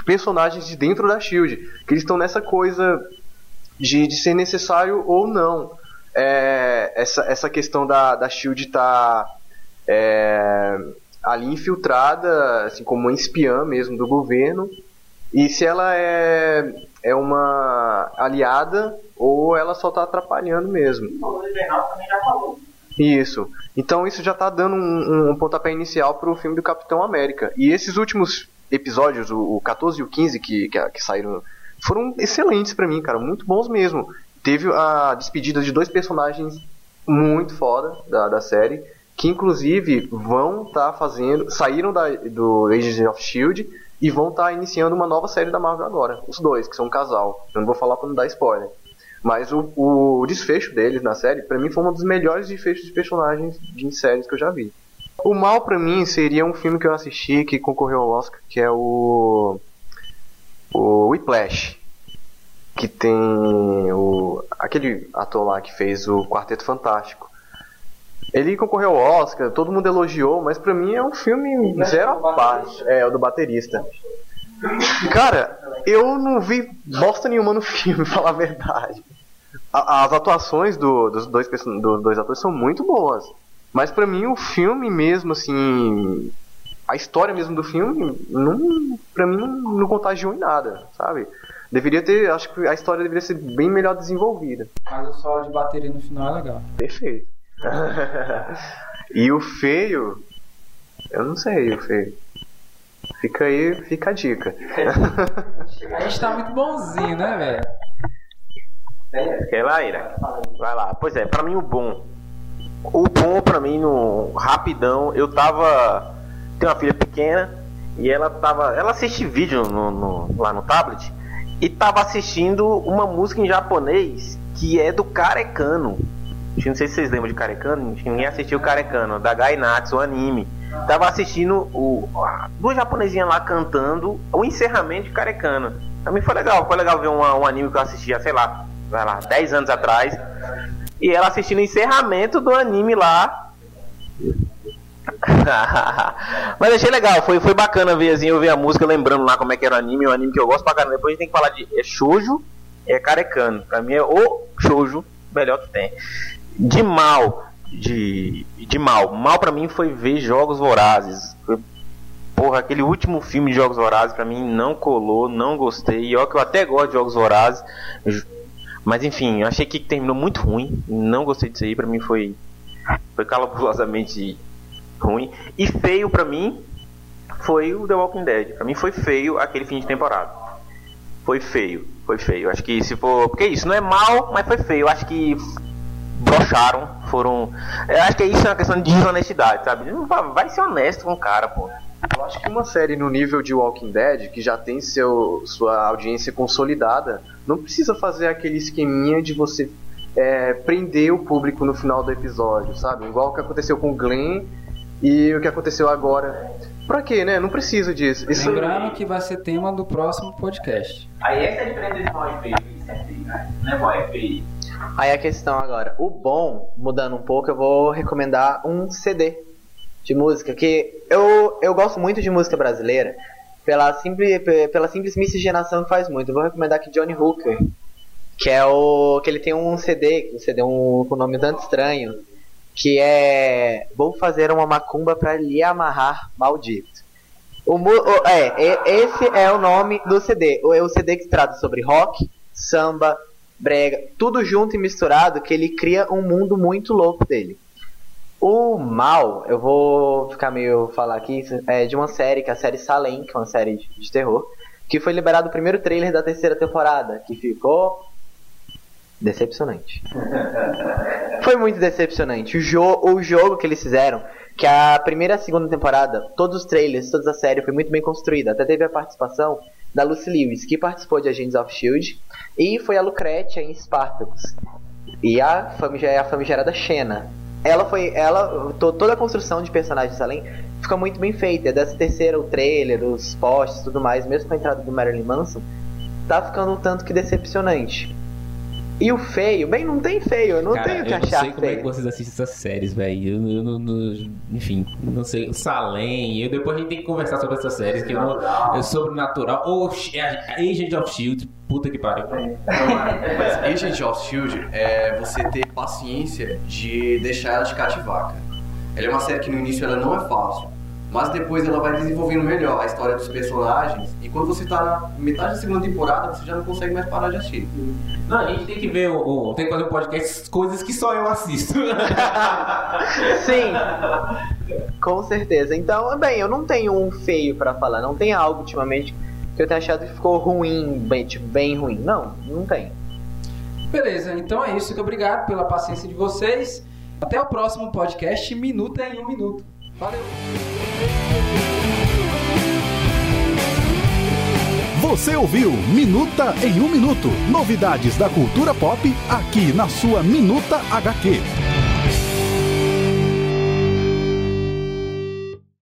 personagens de dentro da Shield, que eles estão nessa coisa de, de ser necessário ou não. É, essa, essa questão da, da Shield estar tá é, ali infiltrada, assim como uma espiã mesmo do governo, e se ela é, é uma aliada ou ela só está atrapalhando mesmo. O Invernal também já falou. Isso. Então isso já está dando um, um pontapé inicial para o filme do Capitão América. E esses últimos episódios, o, o 14 e o 15 que, que, que saíram, foram excelentes para mim, cara, muito bons mesmo. Teve a despedida de dois personagens muito foda da, da série que inclusive vão estar tá fazendo, saíram da, do Agents of Shield e vão estar tá iniciando uma nova série da Marvel agora, os dois que são um casal. Eu não vou falar para não dar spoiler, mas o, o desfecho deles na série, para mim foi um dos melhores desfechos de personagens de séries que eu já vi. O mal para mim seria um filme que eu assisti que concorreu ao Oscar, que é o o Whiplash, que tem o aquele ator lá que fez o Quarteto Fantástico. Ele concorreu ao Oscar, todo mundo elogiou, mas pra mim é um filme zero a parte. É, o do baterista. Cara, eu não vi bosta nenhuma no filme, falar a verdade. as atuações do, dos, dois, dos dois atores são muito boas. Mas pra mim o filme mesmo, assim. A história mesmo do filme, não, pra mim não, não contagiou em nada, sabe? Deveria ter. Acho que a história deveria ser bem melhor desenvolvida. Mas o solo de bateria no final é legal. Perfeito. e o feio, eu não sei, o feio. Fica aí, fica a dica. a gente tá muito bonzinho, né, velho? Quer lá, Ira? Vai lá. Pois é, pra mim o bom. O bom pra mim, no rapidão, eu tava. Tenho uma filha pequena e ela tava. Ela assiste vídeo no, no, lá no tablet e tava assistindo uma música em japonês que é do Carecano. Não sei se vocês lembram de Carecano. Ninguém assistiu Carecano, da Gainatsu, o anime. Tava assistindo o, duas japonesinhas lá cantando o encerramento de Carecano. Também foi legal. Foi legal ver um, anime que eu assistia, sei lá, vai lá, 10 anos atrás. E ela assistindo o encerramento do anime lá. Mas achei legal, foi, foi bacana ver assim, eu ver a música lembrando lá como é que era o anime, um anime que eu gosto pra caramba. Depois a gente tem que falar de é shoujo, é carecano. Pra mim é o shoujo melhor que tem de mal, de, de mal. Mal para mim foi ver Jogos Vorazes. Porra, aquele último filme de Jogos Vorazes para mim não colou, não gostei. E ó que eu até gosto de Jogos Vorazes. Mas enfim, achei que terminou muito ruim. Não gostei disso aí, pra mim foi foi calabulosamente ruim. E feio para mim foi o The Walking Dead. Pra mim foi feio aquele fim de temporada. Foi feio, foi feio. Acho que se for. Porque isso não é mal, mas foi feio. Acho que brocharam, foram. Eu acho que isso é uma questão de desonestidade, sabe? Vai ser honesto com o cara, pô. Eu acho que uma série no nível de Walking Dead, que já tem seu, sua audiência consolidada, não precisa fazer aquele esqueminha de você é, prender o público no final do episódio, sabe? Igual o que aconteceu com Glenn e o que aconteceu agora. Pra quê, né? Não precisa disso. Isso... Lembrando que vai ser tema do próximo podcast. Aí essa é a diferença de mal e feio. É né? Não é mal, é feio. Aí a questão agora, o bom, mudando um pouco, eu vou recomendar um CD de música, que eu, eu gosto muito de música brasileira, pela simples, pela simples miscigenação que faz muito. Eu vou recomendar aqui Johnny Hooker, que é o. que ele tem um CD, um CD um, com um nome tanto estranho, que é Vou fazer uma macumba para lhe amarrar, maldito. O, o, é, esse é o nome do CD. É o CD que trata sobre rock, samba, brega, tudo junto e misturado, que ele cria um mundo muito louco dele. O mal, eu vou ficar meio falar aqui, é de uma série, que é a série Salem, que é uma série de, de terror, que foi liberado o primeiro trailer da terceira temporada, que ficou decepcionante. foi muito decepcionante. O, jo o jogo que eles fizeram, que a primeira e segunda temporada, todos os trailers, toda a série foi muito bem construída. Até teve a participação da Lucy Lewis, que participou de Agents of S.H.I.E.L.D. E foi a Lucretia em Spartacus. E a, a famigerada Xena. Ela foi. Ela. To, toda a construção de personagens além fica muito bem feita. Dessa terceira, o trailer, os posts tudo mais, mesmo com a entrada do Marilyn Manson, tá ficando um tanto que decepcionante. E o feio, bem, não tem feio, eu não Cara, tenho que eu achar não sei como feio. é que vocês assistem essas séries, velho. Eu, eu, não- não- enfim, não sei. Salem, eu, depois a gente tem que conversar sobre essas séries, que eu não. É sobrenatural. Ou é, Agent of Shield, puta que pariu. Mas Agent of Shield é você ter paciência de deixar ela te cativar, cara. Ela é uma série que no início ela não é fácil, mas depois ela vai desenvolvendo melhor a história dos personagens. E quando você tá na metade da segunda temporada, você já não consegue mais parar de assistir. Não, a gente tem que ver, o, o- tem que fazer um podcast coisas que só eu assisto. Sim, com certeza. Então, bem, eu não tenho um feio pra falar. Não tem algo ultimamente que eu tenha achado que ficou ruim, bem, tipo, bem ruim. Não, não tem. Beleza, então é isso. Muito obrigado pela paciência de vocês. Até o próximo podcast, Minuto em um Minuto. Valeu! Você ouviu Minuta em um Minuto. Novidades da cultura pop aqui na sua Minuta HQ.